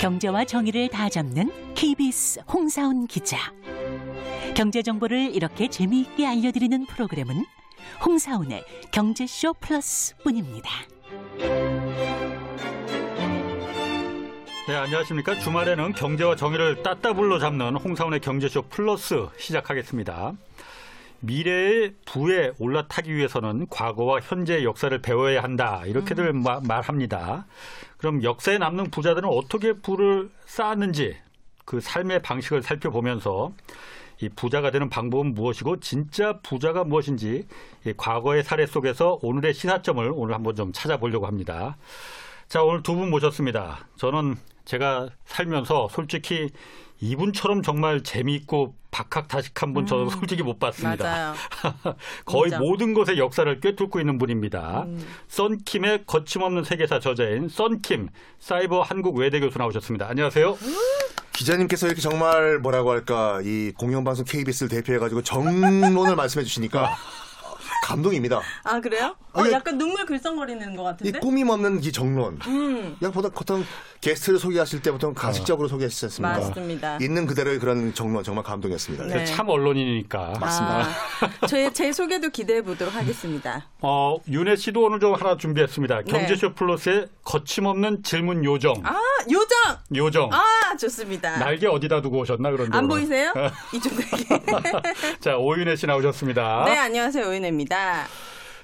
경제와 정의를 다 잡는 KBS 홍사훈 기자. 경제 정보를 이렇게 재미있게 알려드리는 프로그램은 홍사훈의 경제쇼 플러스뿐입니다. 네, 안녕하십니까. 주말에는 경제와 정의를 따따블로 잡는 홍사원의 경제쇼 플러스 시작하겠습니다. 미래의 부에 올라타기 위해서는 과거와 현재의 역사를 배워야 한다. 이렇게들 음. 마- 말합니다. 그럼 역사에 남는 부자들은 어떻게 부를 쌓았는지 그 삶의 방식을 살펴보면서 이 부자가 되는 방법은 무엇이고 진짜 부자가 무엇인지 이 과거의 사례 속에서 오늘의 시사점을 오늘 한번 좀 찾아보려고 합니다. 자, 오늘 두 분 모셨습니다. 저는 제가 살면서 솔직히 이분처럼 정말 재미있고 박학다식한 분 저는 솔직히 못 봤습니다. 음. 맞아요. 거의 인정. 모든 것의 역사를 꿰뚫고 있는 분입니다. 음. 썬킴의 거침없는 세계사 저자인 썬킴 사이버 한국 외대 교수 나오셨습니다. 안녕하세요. 기자님께서 이렇게 정말 뭐라고 할까 이 공영방송 KBS를 대표해가지고 정론을 말씀해 주시니까 감동입니다. 아 그래요? 어, 아니, 약간 눈물 글썽거리는 것이 같은데? 꾸밈 없는 이 정론. 음, 그냥 보통, 보통 게스트를 소개하실 때 보통 가식적으로 소개하시지 않습니까? 맞습니다. 있는 그대로의 그런 정론 정말 감동이었습니다. 네. 참 언론인이니까. 아, 제, 제 소개도 기대해 보도록 하겠습니다. 어, 윤혜 씨도 오늘 좀 하나 준비했습니다. 경제쇼 플러스의 거침없는 질문 요정. 네. 아 요정! 요정. 아 좋습니다. 날개 어디다 두고 오셨나 그런데. 안 오늘. 보이세요? 이쪽에. 자, 오윤혜 씨 나오셨습니다. 네 안녕하세요 오인혜입니다.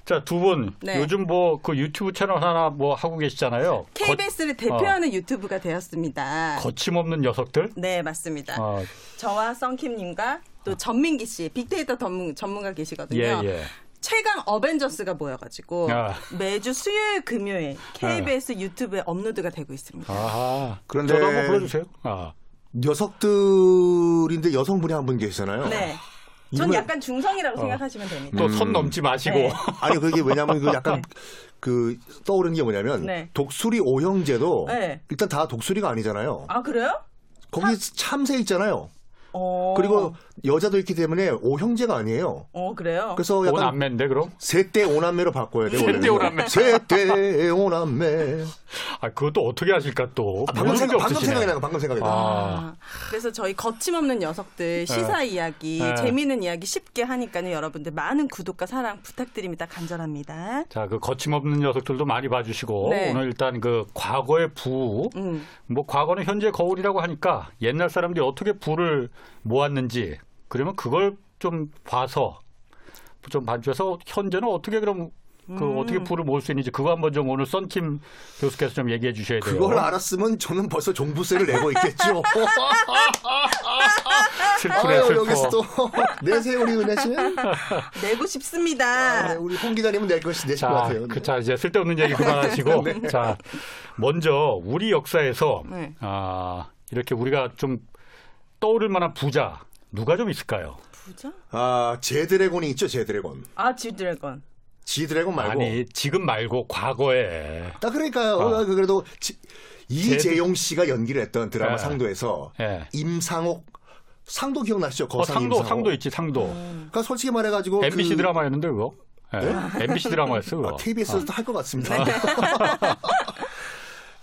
자, 두 분. 네. 요즘 뭐 그 유튜브 채널 하나 뭐 하고 계시잖아요. KBS를 대표하는 유튜브가 되었습니다. 거, 침없는 녀석들. 네 맞습니다. 어, 저와 썬킴님과 또 전민기 씨 빅데이터 전문, 전문가 계시거든요. 예, 예. 최강 어벤져스가 모여가지고 아. 매주 수요일 금요일 KBS 유튜브에 업로드가 되고 있습니다. 아하. 그런데- 저도 한번 불러주세요. 아. 녀석들인데 여성분이 한 분 계시잖아요. 네. 전 약간 중성이라고 생각하시면 됩니다. 또손 넘지 마시고. 네. 아니 그게 왜냐면 그 약간 그 떠오르는 게 뭐냐면 네. 독수리 오형제도 네. 일단 다 독수리가 아니잖아요. 아 그래요? 거기 참새 있잖아요. 어. 그리고 여자도 있기 때문에 오 형제가 아니에요. 어 그래요? 그래서 온 약간 안매인데 그럼? 세대 오남매로 바꿔야 돼요. 세대 오남매. 세대 오남매. 아, 그것도 어떻게 하실까 또. 아, 방금 생각, 게 방금. 생각이 나요. 방금 생각이 나요. 아. 아, 그래서 저희 거침없는 녀석들 시사 이야기, 네. 재미있는 이야기 쉽게 하니까요. 여러분들 많은 구독과 사랑 부탁드립니다. 간절합니다. 자, 그 거침없는 녀석들도 많이 봐주시고 네. 오늘 일단 그 과거의 부, 음. 뭐 과거는 현재 거울이라고 하니까 옛날 사람들이 어떻게 부를 모았는지 그러면 그걸 좀 봐서 좀 봐주셔서 현재는 어떻게 그럼 그 음. 어떻게 부를 모을 수 있는지 그거 한번 좀 오늘 썬킴 교수께서 좀 얘기해 주셔야 돼요. 그걸 알았으면 저는 벌써 종부세를 내고 있겠죠. 슬프네 아유, 슬퍼. 여기서 또 내세요 우리 은혜 씨는. 내고 싶습니다. 네, 우리 홍 기자님은 낼 것이 내실 것 자, 같아요. 네. 그, 자, 이제 쓸데없는 얘기 그만하시고. 자, 먼저 우리 역사에서, 네. 아, 이렇게 우리가 좀 떠오를 만한 부자, 누가 좀 있을까요? 부자? 아 제드래곤이 있죠 제드래곤. 아, 지드래곤. 지드래곤 말고. 아니, 지금 말고 과거에. 아 그러니까요. 아. 어, 그래도 지- 이재용 씨가 연기를 했던 드라마 예. 상도에서 예. 임상옥 상도 기억나시죠? 어, 거상 상도, 임상옥. 상도 있지, 상도. 그러니까 솔직히 말해가지고 MBC 그- 드라마였는데, 그거? 예. MBC 드라마였어, 그거. 아, KBS에서도 할것 같습니다.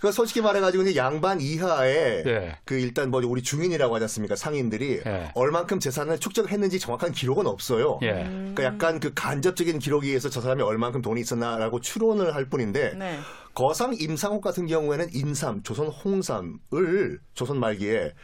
네. 그 솔직히 말해가지고 이제 양반 이하에 예. 그 일단 뭐 우리 중인이라고 하지 않습니까 상인들이 예. 얼만큼 재산을 축적했는지 정확한 기록은 없어요. 예. 그러니까 약간 그 간접적인 기록에 의해서 저 사람이 얼만큼 돈이 있었나라고 추론을 할 뿐인데 네. 거상 임상옥 같은 경우에는 인삼, 조선 홍삼을 조선 말기에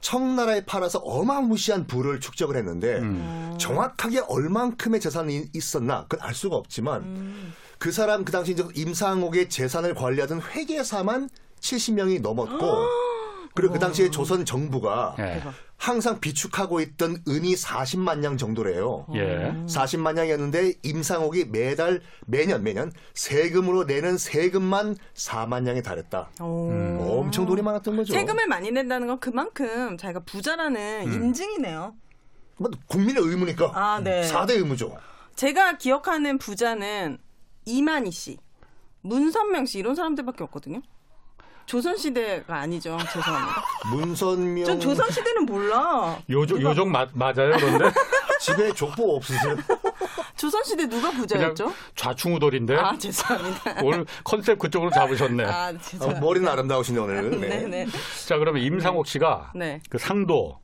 청나라에 팔아서 어마무시한 부를 축적을 했는데 음. 정확하게 얼만큼의 재산이 있었나 그건 알 수가 없지만 음. 그 사람 그 당시 이제 임상옥의 재산을 관리하던 회계사만 70명이 넘었고 그리고 그 당시에 조선 정부가 예. 항상 비축하고 있던 은이 40만 냥 정도래요. 예. 40만 냥이었는데 임상옥이 매달 매년 매년 세금으로 내는 세금만 4만 냥에 달했다. 오. 엄청 돈이 많았던 거죠. 세금을 많이 낸다는 건 그만큼 자기가 부자라는 인증이네요. 뭐 국민의 의무니까. 아, 네. 4대 의무죠. 제가 기억하는 부자는 이만희 씨, 문선명 씨 이런 사람들밖에 없거든요. 조선시대가 아니죠. 죄송합니다. 문선명 전 조선시대는 몰라. 요정, 요정 마- 맞아요, 그런데? 집에 족보 없으세요? 조선시대 누가 부자였죠? 좌충우돌인데 아 죄송합니다. 오늘 컨셉 그쪽으로 잡으셨네. 아 어, 죄송합니다. 머리는 아름다우시네 오늘. 네. 네네. 자 그러면 임상옥 씨가 네. 그 상도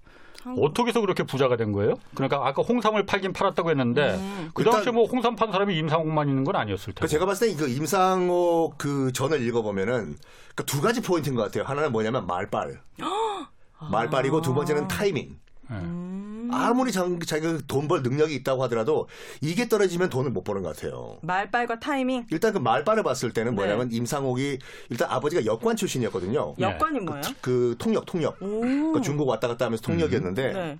어떻게 해서 그렇게 부자가 된 거예요? 그러니까 아까 홍삼을 팔긴 팔았다고 했는데 그 당시에 일단- 뭐 홍삼 판 사람이 임상옥만 있는 건 아니었을. 그 제가 봤을 때 그 임상옥 그 전을 읽어보면은 그두 가지 포인트인 것 같아요. 하나는 뭐냐면 말빨. 말빨이고 두 번째는 타이밍. 네. 아무리 자, 자기가 돈 벌 능력이 있다고 하더라도 이게 떨어지면 돈을 못 버는 것 같아요. 말빨과 타이밍. 일단 그 말빨을 봤을 때는 네. 뭐냐면 임상옥이 일단 아버지가 여관 출신이었거든요. 네. 여권이 뭐예요? 그 통역, 통역. 오. 그러니까 중국 왔다 갔다 하면서 통역이었는데 네.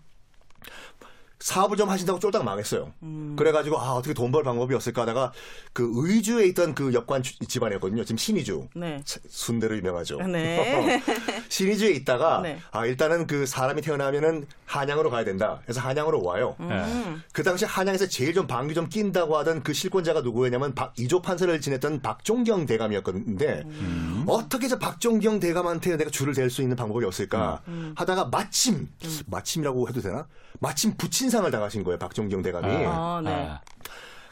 사업을 좀 하신다고 쫄딱 망했어요. 음. 그래가지고 아 어떻게 돈 벌 방법이 없을까 하다가 그 의주에 있던 그 역관 주- 집안이었거든요. 지금 신의주. 네. 차- 순대로 유명하죠. 네. 신의주에 있다가 네. 아 일단은 그 사람이 태어나면은 한양으로 가야 된다. 그래서 한양으로 와요. 음. 네. 그 당시 한양에서 제일 좀 방귀 좀 낀다고 하던 그 실권자가 누구였냐면 박, 이조 판사를 지냈던 박종경 대감이었는데 어떻게 저 박종경 대감한테 내가 줄을 댈 수 있는 방법이 없을까 하다가 마침 마침이라고 해도 되나? 마침 부친상을 당하신 거예요 박종경 대감이 아, 네. 아,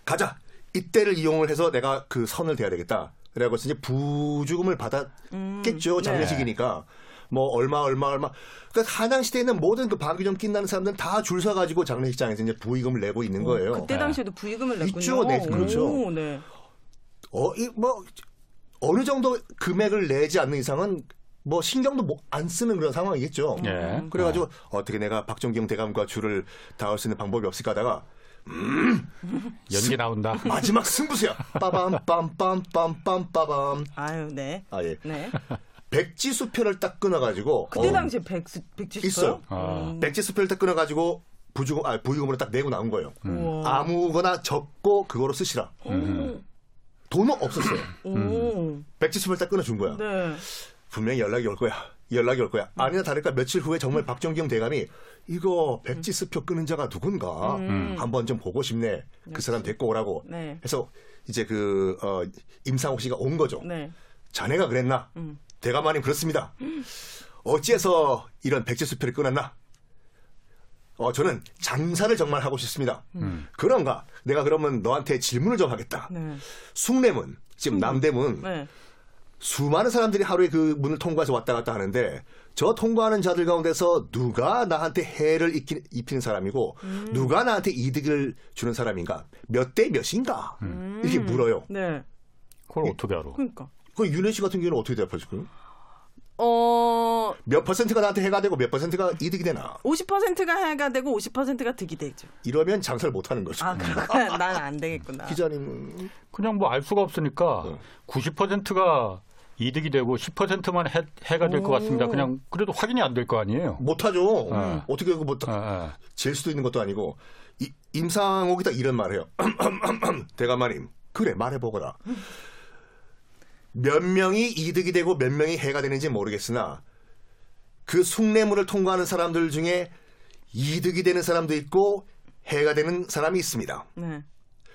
가자 이때를 이용을 해서 내가 그 선을 대야 되겠다 그래갖고 이제 부주금을 받았겠죠 장례식이니까 뭐 얼마 얼마 얼마 그러니까 한양 시대에는 모든 그 방귀 좀 낀다는 사람들은 다 줄 서 가지고 장례식장에서 이제 부의금을 내고 있는 거예요. 그때 당시에도 부의금을 냈군요. 있죠, 네, 그렇죠. 오, 네. 어, 이, 뭐, 어느 정도 금액을 내지 않는 이상은 뭐 신경도 뭐 안 쓰는 그런 상황이겠죠. 예. 그래가지고 어떻게 내가 박정경 대감과 줄을 닿을 수 있는 방법이 없을까 하다가 연기 나온다. 마지막 승부수야. 빠밤 빰빰 빰빰 빠밤. 아유, 네. 아 예. 네. 백지수표를 딱 끊어가지고 그때 어, 당시에 백수 백지 있어요. 아. 백지수표를 딱 끊어가지고 부주금 아 부의금으로 딱 내고 나온 거예요. 우와. 아무거나 적고 그거로 쓰시라. 돈은 없었어요. 오. 백지수표를 딱 끊어준 거야. 네. 분명히 연락이 올 거야. 연락이 올 거야. 아니나 다를까 며칠 후에 정말 박정경 대감이 이거 백지수표 끄는 자가 누군가 한번 좀 보고 싶네. 그 사람 데리고 오라고. 네. 해서 이제 그 어, 임상옥 씨가 온 거죠. 네. 자네가 그랬나? 대감마님 그렇습니다. 어찌해서 이런 백지수표를 끊었나? 어, 저는 장사를 정말 하고 싶습니다. 그런가? 내가 그러면 너한테 질문을 좀 하겠다. 네. 숭례문, 지금 남대문, 네. 수많은 사람들이 하루에 그 문을 통과해서 왔다 갔다 하는데 저 통과하는 자들 가운데서 누가 나한테 해를 입히, 입히는 사람이고 누가 나한테 이득을 주는 사람인가 몇 대 몇인가 이렇게 물어요. 네. 그걸 어떻게 알아? 그러니까. 그 윤혜 씨 같은 경우는 어떻게 대답하실까요? 어, 몇 퍼센트가 나한테 해가 되고 몇 퍼센트가 이득이 되나 50%가 해가 되고 50%가 득이 되죠. 이러면 장사를 못 하는 거죠. 아, 그렇구나. 난안 되겠구나. 기자님 그냥 뭐 알 수가 없으니까 네. 90%가 이득이 되고 10%만 해, 해가 될 것 같습니다. 그냥 그래도 확인이 안 될 거 아니에요. 못하죠. 네. 어떻게 그뭐 아, 아. 질 수도 있는 것도 아니고 이, 임상옥이 딱 이런 말을 해요. 대감마님 그래 말해보거라. 몇 명이 이득이 되고 몇 명이 해가 되는지 모르겠으나 그 숭례문을 통과하는 사람들 중에 이득이 되는 사람도 있고 해가 되는 사람이 있습니다. 네.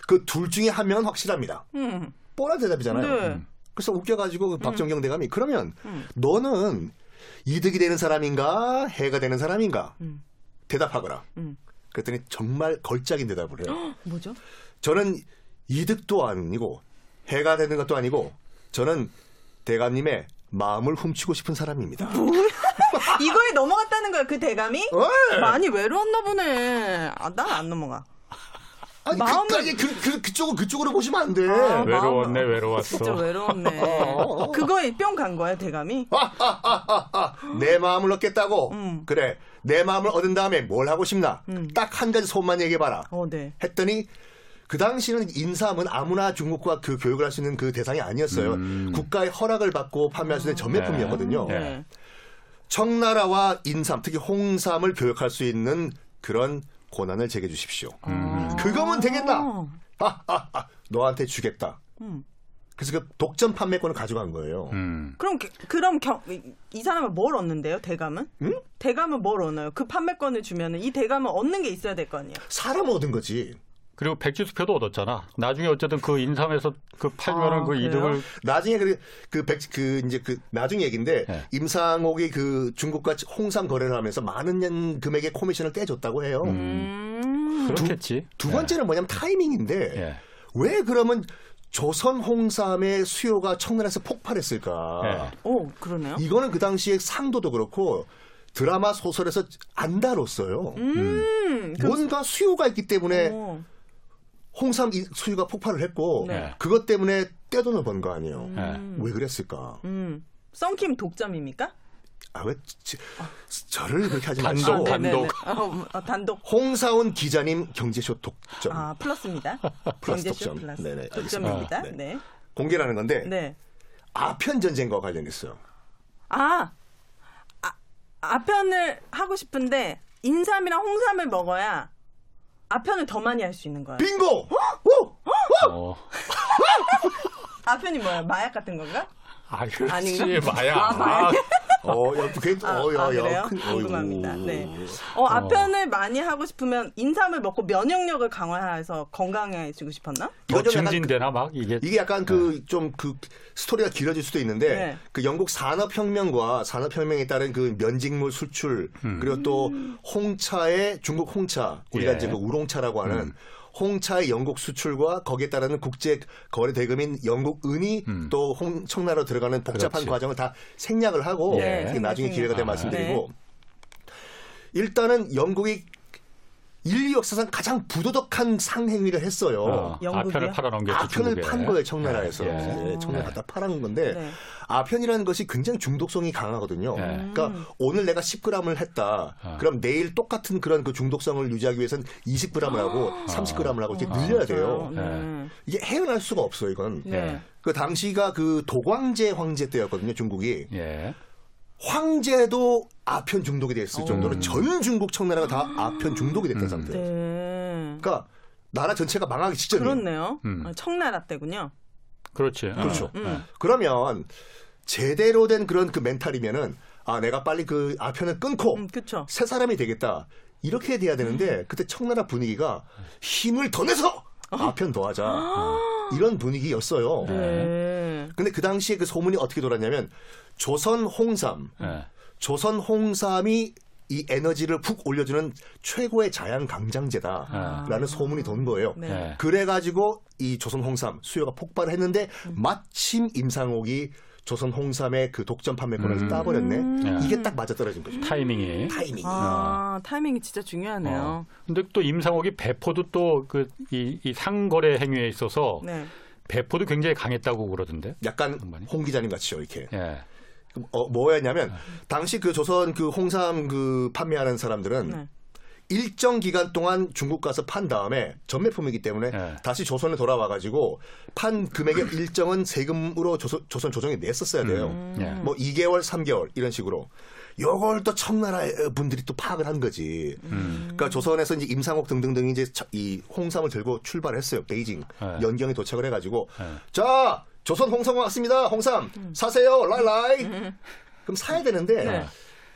그 둘 중에 한 명은 확실합니다. 음. 뻔한 대답이잖아요. 네. 음. 그래서 웃겨가지고 그 박정경 대감이 그러면 너는 이득이 되는 사람인가 해가 되는 사람인가 대답하거라. 음. 그랬더니 정말 걸작인 대답을 해요. 뭐죠? 저는 이득도 아니고 해가 되는 것도 아니고 저는 대감님의 마음을 훔치고 싶은 사람입니다. 이거에 넘어갔다는 거야, 그 대감이? 왜? 많이 외로웠나 보네. 아, 난 안 넘어가. 아니 마음을- 끝까지 그, 그, 그쪽은 그쪽으로 보시면 안 돼. 아, 외로웠네, 마음- 외로웠어. 진짜 외로웠네. 그거에 뿅 간 거야, 대감이? 아, 내 마음을 얻겠다고. 음. 그래. 내 마음을 얻은 다음에 뭘 하고 싶나? 딱한 가지 소원만 얘기해봐라. 어, 네. 했더니 그 당시는 인삼은 아무나 중국과 그 교육을 할 수 있는 그 대상이 아니었어요. 국가의 허락을 받고 판매할 수 있는 전매품이었거든요. 네. 네. 청나라와 인삼, 특히 홍삼을 교육할 수 있는 그런 고난을 제게 주십시오. 그거면 되겠나? 어. 하하하, 너한테 주겠다. 음. 그래서 그 독점 판매권을 가져간 거예요. 음. 그럼 그- 그럼 경, 이- 이 사람은 뭘 얻는데요? 대감은? 대감은 뭘 얻나요? 그 판매권을 주면은 이 대감은 얻는 게 있어야 될 거 아니에요? 사람 얻은 거지. 그리고 백지수표도 얻었잖아. 나중에 어쨌든 그 인삼에서 그 팔면은 아, 그 그래요? 이득을 나중에 그, 그, 백, 그, 이제 그, 나중 얘기인데, 네. 임상옥이 그 중국과 홍삼 거래를 하면서 많은 연 금액의 코미션을 떼줬다고 해요. 음. 그렇겠지. 두 번째는 뭐냐면 타이밍인데 예. 왜 그러면 조선 홍삼의 수요가 청나라에서 폭발했을까? 예. 오, 그러네요. 이거는 그 당시에 상도도 그렇고 드라마 소설에서 안 다뤘어요. 음, 그, 뭔가 수요가 있기 때문에 어, 홍삼 이- 수요가 폭발을 했고 네. 그것 때문에 떼돈을 번 거 아니에요. 예. 왜 그랬을까? 음. 썬킴 독점입니까? 아왜 저를 그렇게 하지 단독, 마시고 단- 네네네. 단독. 어, 어, 단독. 홍사원 기자님 경제쇼 독점 아, 플러스입니다. 플러스 경제쇼 독점. 플러스. 네네, 독점입니다. 알겠습니다. 네. 공개라는 건데 네. 아편 전쟁과 관련했어요. 아, 아, 아편을 하고 싶은데 인삼이랑 홍삼을 먹어야 아편을 더 많이 할 수 있는 거야. 빙고! 오! 어. 아편이 뭐야? 마약 같은 건가? 아, 그렇지. 아닌가? 마야. 아, 마약. 어, 야, 괜, 아, 어, 야, 아, 야, 그래요? 큰- 궁금합니다. 어이구. 네. 어, 아편을 많이 하고 싶으면 인삼을 먹고 면역력을 강화해서 건강해지고 싶었나? 뭐 이거 좀 약간 증진되나 막 이게 이게 약간 그좀그 스토리가 길어질 수도 있는데 네. 그 영국 산업혁명과 산업혁명에 따른 그 면직물 수출 그리고 또 홍차의 중국 홍차 우리가 예. 이제 그 우롱차라고 하는 홍차의 영국 수출과 거기에 따르는 국제 거래 대금인 영국 은이 또 홍, 청나라로 들어가는 복잡한 그렇지. 과정을 다 생략을 하고 예. 나중에 기회가 되면 생략. 말씀드리고 일단은 영국이 인류 역사상 가장 부도덕한 상행위를 했어요. 어? 아편을 팔아넘겼지 아편을 중국에. 판 거예요 청나라에서 예. 네, 청나라 갖다 팔아놓은 건데 네. 아편이라는 것이 굉장히 중독성이 강하거든요. 예. 그러니까 오늘 내가 10g을 했다. 어. 그럼 내일 똑같은 그런 그 중독성을 유지하기 위해서는 20g을 하고 30g을 하고 이렇게 늘려야 돼요. 네. 이게 헤어날 수가 없어요. 이건. 네. 그 당시가 그 도광제 황제 때였거든요. 중국이 예. 황제도 아편 중독이 어. 됐을 정도로 전 중국 청나라가 다 아편 중독이 됐던 상태예요. 네. 그러니까 나라 전체가 망하기 직전이에요. 그렇네요. 음. 어, 청나라 때군요. 그렇지. 그렇죠. 어. 음. 그러면 제대로 된 그런 그 멘탈이면은 아 내가 빨리 그 아편을 끊고 음, 그쵸. 새 사람이 되겠다 이렇게 돼야 되는데 그때 청나라 분위기가 힘을 더 내서 아편 더 하자 이런 분위기였어요. 네. 근데 그 당시에 그 소문이 어떻게 돌았냐면 조선 홍삼, 예. 조선 홍삼이 이 에너지를 푹 올려주는 최고의 자양 강장제다라는 소문이 돈 거예요. 네. 예. 그래가지고 이 조선 홍삼 수요가 폭발을 했는데 마침 임상옥이 조선 홍삼의 그 독점 판매권을 음. 따버렸네. 예. 이게 딱 맞아떨어진 거죠. 타이밍이. 타이밍이. 아, 타이밍이 진짜 중요하네요. 어. 근데 또 임상옥이 배포도 또 그 이 이 상거래 행위에 있어서 네. 배포도 굉장히 강했다고 그러던데. 약간 많이. 홍 기자님 같이요, 이렇게. 예. 어, 뭐였냐면 당시 그 조선 그 홍삼 그 판매하는 사람들은 네. 일정 기간 동안 중국 가서 판 다음에 전매품이기 때문에 네. 다시 조선에 돌아와 가지고 판 금액의 일정은 세금으로 조선, 조선 조정에 냈었어야 돼요. 예. 뭐 2개월, 3개월 이런 식으로. 요걸 또 청나라 분들이 또 파악을 한 거지. 그러니까 조선에서 이제 임상옥 등등등이 이제 차- 이 홍삼을 들고 출발했어요. 베이징 네. 연경에 도착을 해 가지고 네. 자 조선 홍삼 왔습니다. 홍삼 사세요. 라이라이. 그럼 사야 되는데 네.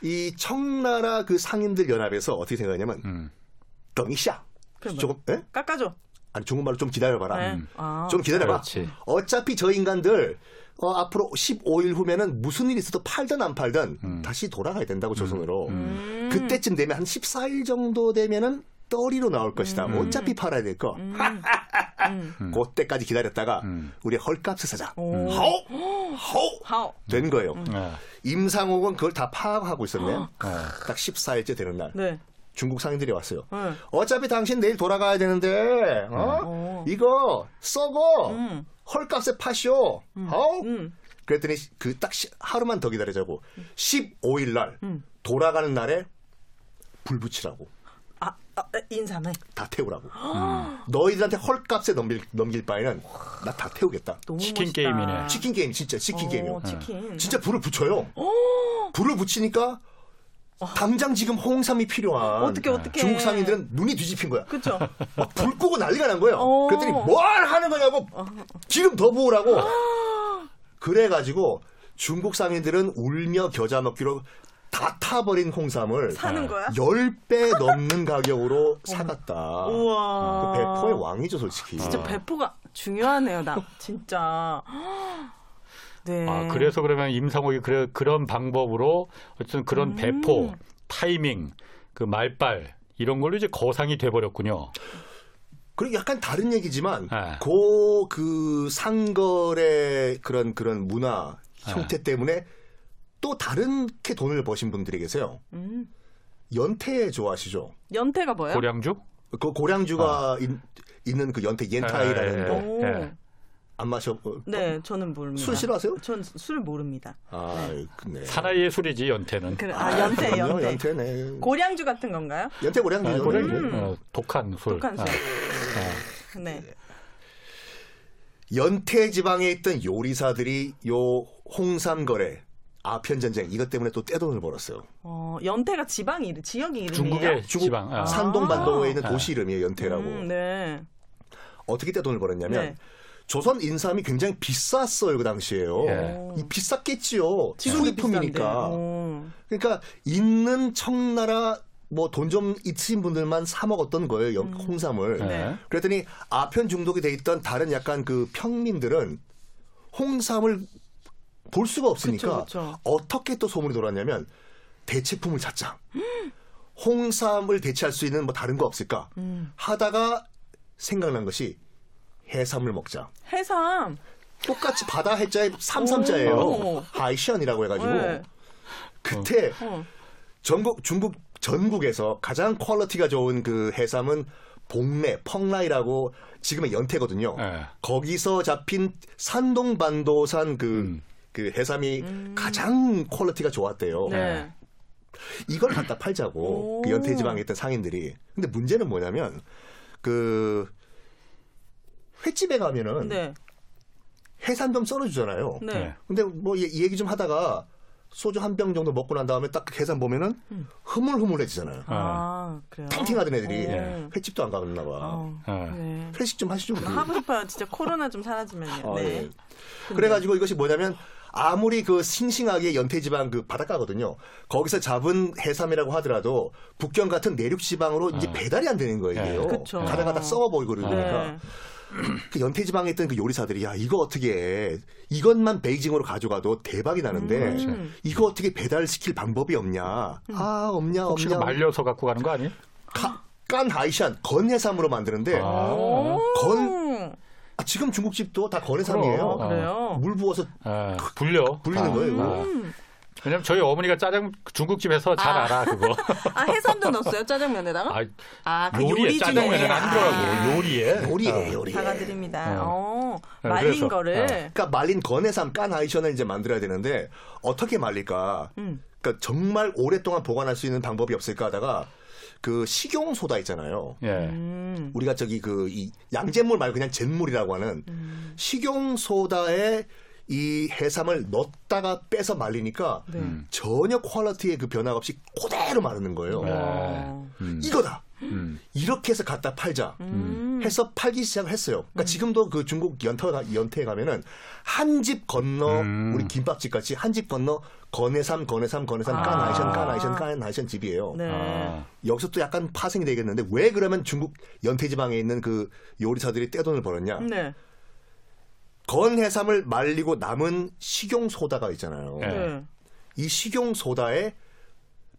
이 청나라 그 상인들 연합에서 어떻게 생각하냐면 음. 덩이샤 조금 예? 깎아줘. 아니 중국말로 좀 기다려봐라. 네. 아. 좀 기다려봐. 그렇지. 어차피 저 인간들 어, 앞으로 15일 후면은 무슨 일이 있어도 팔든 안 팔든 다시 돌아가야 된다고 조선으로. 음. 그때쯤 되면 한 14일 정도 되면은 떠리로 나올 것이다. 어차피 팔아야 될 거. 그때까지 기다렸다가 음. 우리 헐값에 사자. 오. 하오! 하오! 하오. 된 거예요. 예. 임상옥은 그걸 다 파악하고 있었네. 예. 딱 14일째 되는 날. 네. 중국 상인들이 왔어요. 네. 어차피 당신 내일 돌아가야 되는데, 어? 어. 이거 썩어. 음. 헐값에. 어? 음. 그랬더니 그 딱 하루만 더 기다리자고. 15일 날 음. 돌아가는 날에 불 붙이라고. 아, 아, 인삼에 다 태우라고. 너희들한테 헐값에 넘길, 넘길 바에는 나 다 태우겠다. 너무 치킨 멋있다. 게임이네. 치킨 게임 진짜 치킨 어, 게임이요. 치킨. 진짜 불을 붙여요. 불을 붙이니까 당장 지금 홍삼이 필요한 어떡해, 어떡해. 중국 상인들은 눈이 뒤집힌 거야. 그쵸? 막 불 끄고 난리가 난 거예요. 어. 그랬더니 뭘 하는 거냐고 기름 더 부으라고. 그래가지고 중국 상인들은 울며 겨자 먹기로 다 타버린 홍삼을 사는 거야? 10배 넘는 가격으로 사갔다. 우와. 그 배포의 왕이죠, 솔직히. 진짜 배포가 중요하네요, 나 진짜. 네. 아, 그래서 그러면 임상옥이 그래, 그런 방법으로 어쨌든 그런 음. 배포, 타이밍, 그 말빨 이런 걸로 이제 거상이 돼버렸군요. 그리고 약간 다른 얘기지만 네. 고 그 상거래 그런 그런 문화 네. 형태 때문에 또 다른 게 돈을 버신 분들이 계세요. 음. 연태 좋아하시죠? 연태가 뭐예요? 고량주? 그 고량주가 있, 있는 그 연태 옌타이라는 예, 거. 예, 오. 예. 안 마셔? 어, 네, 저는 모릅니다. 술 싫어하세요? 전 술 모릅니다. 아, 네. 사나이의 술이지 연태는. 그래, 아, 연태, 그럼요, 연태. 연태네. 고량주 같은 건가요? 연태 고량주. 아, 고량주. 음. 어, 독한 술. 독한 술. 아, 네. 연태 지방에 있던 요리사들이 요 홍삼 거래, 아편 전쟁 이것 때문에 또 떼돈을 벌었어요. 어, 연태가 지방 이름, 지역 이름이에요? 중국의 중국 지방. 아. 산동 반도에 있는 아. 도시 이름이에요, 연태라고. 음, 네. 어떻게 떼돈을 벌었냐면 네. 조선 인삼이 굉장히 비쌌어요 그 당시에요. 예. 이 비쌌겠지요. 수리품이니까. 오. 그러니까 있는 청나라 뭐 돈 좀 있으신 분들만 사 먹었던 거예요 영- 홍삼을. 네. 그랬더니 아편 중독이 돼 있던 다른 약간 그 평민들은 홍삼을 볼 수가 없으니까 그쵸, 그쵸. 어떻게 또 소문이 돌았냐면 대체품을 찾자. 홍삼을 대체할 수 있는 뭐 다른 거 없을까? 음. 하다가 생각난 것이 해삼을 먹자. 해삼. 똑같이 바다 해자에 삼삼자예요. 오. 하이션이라고 해가지고 네. 그때 어. 전국 중국 전국에서 가장 quality가 좋은 그 해삼은 봉래 펑라이라고 지금의 연태거든요. 네. 거기서 잡힌 산동 반도산 그, 음. 그 해삼이 가장 quality가 좋았대요. 네. 이걸 갖다 팔자고 오. 그 연태 지방에 있던 상인들이. 근데 문제는 뭐냐면 그 횟집에 가면은 네. 해삼 좀 썰어주잖아요. 네. 네. 근데 뭐 이 얘기 좀 하다가 소주 한 병 정도 먹고 난 다음에 딱 해삼 보면은 흐물흐물해지잖아요. 아, 그래요? 탱탱하던 애들이 예. 횟집도 안 가봤나 봐. 어, 네. 네. 회식 좀 하시죠. 우리. 하고 싶어요. 진짜 코로나 좀 사라지면요. 아, 네. 예. 그래가지고 이것이 뭐냐면 아무리 그 싱싱하게 연태지방 그 바닷가거든요. 거기서 잡은 해삼이라고 하더라도 북경 같은 내륙 지방으로 이제 배달이 안 되는 거예요. 네. 아. 그쵸. 가다 가다 썩어버리고 그러니까. 네. 그 연태지방에 있던 그 요리사들이 야 이거 어떻게 해. 이것만 베이징으로 가져가도 대박이 나는데 음. 이거 어떻게 배달시킬 방법이 없냐. 아 없냐 혹시 없냐. 말려서 갖고 가는 거 아니에요? 가- 깐 하이샨 건해삼으로 만드는데 아. 오. 건- 아, 지금 중국집도 다. 그럼. 그래요? 물 부어서 아, 불려. 불리는 아, 거예요. 아. 음. 왜냐면 저희 어머니가 짜장 중국집에서 잘 아. 알아 그거. 아, 해삼도 넣었어요? 짜장면에다가? 아, 아, 그 요리에 요리. 짜장면은 아. 아니더라고 요리에. 요리에 요리에. 사과드립니다. 어. 어. 네, 말린 그래서, 거를. 어. 그러니까 말린 건해삼 깐 하이션을 이제 만들어야 되는데 어떻게 말릴까? 음. 그러니까 정말 오랫동안 보관할 수 있는 방법이 없을까 하다가 그 식용 소다 있잖아요. 예. 음. 우리가 저기 그 이 양잿물 말고 그냥 잿물이라고 하는 음. 식용 소다에 이 해삼을 넣었다가 빼서 말리니까 네. 음. 전혀 퀄리티의 그 변화 없이 그대로 마르는 거예요. 네. 어. 음. 이거다. 음. 이렇게 해서 갖다 팔자. 음. 해서 팔기 시작을 했어요. 그러니까 지금도 그 중국 연태 연태에 가면은 한 집 건너 음. 우리 김밥집 같이 한 집 건너 건해삼 건해삼 건해삼 아. 干海参 干海参 干海参 집이에요. 네. 아. 여기서 또 약간 파생이 되겠는데 왜 그러면 중국 연태 지방에 있는 그 요리사들이 떼돈을 벌었냐? 네. 건해삼을 말리고 남은 식용 소다가 있잖아요. 네. 네. 이 식용 소다에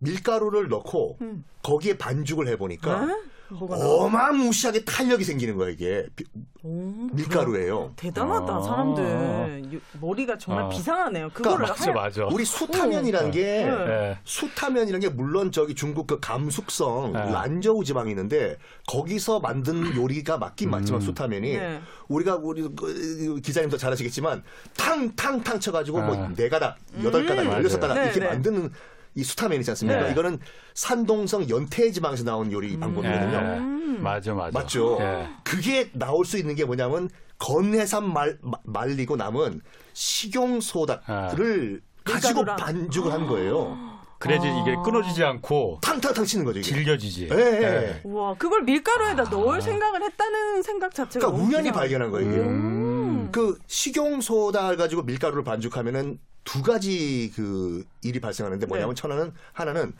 밀가루를 넣고 음. 거기에 반죽을 해 보니까 네? 뭐가 나와? 어마무시하게 탄력이 생기는 거예요, 이게. 비- 오, 밀가루예요. 대단하다, 아. 사람들. 유- 머리가 정말 아. 비상하네요. 그거를 맞아 할- 맞아. 우리 수타면이라는 게 네. 예. 수타면이라는 게 물론 저기 중국 그 감숙성 네. 란저우 지방이 있는데 거기서 만든 요리가 맞긴 맞지만 수타면이 네. 우리가 우리 그 기자님도 잘 아시겠지만 탕탕탕 쳐가지고 뭐 아. 네 가닥 여덟 가닥 맞아요. 열여섯 가닥 네, 이렇게 네. 만드는 이 수타면이지 않습니까? 네. 이거는 산동성 연태 지방에서 나온 요리 방법이거든요. 예. 음. 맞아 맞아. 맞죠? 예. 그게 나올 수 있는 게 뭐냐면 건해삼 말, 마- 말리고 남은 식용 소다를 가지고. 반죽을 한 거예요. 그래야지 아. 이게 끊어지지 않고 탕탕탕 치는 거죠, 이게. 질겨지지. 예, 예. 우와, 그걸 밀가루에다 넣을 생각을 했다는 생각 자체가. 그러니까 우연히 발견한 거예요, 이게. 음. 그 식용 소다를 가지고 밀가루를 반죽하면은 두 가지 그 일이 발생하는데 뭐냐면 네. 하나는 하나는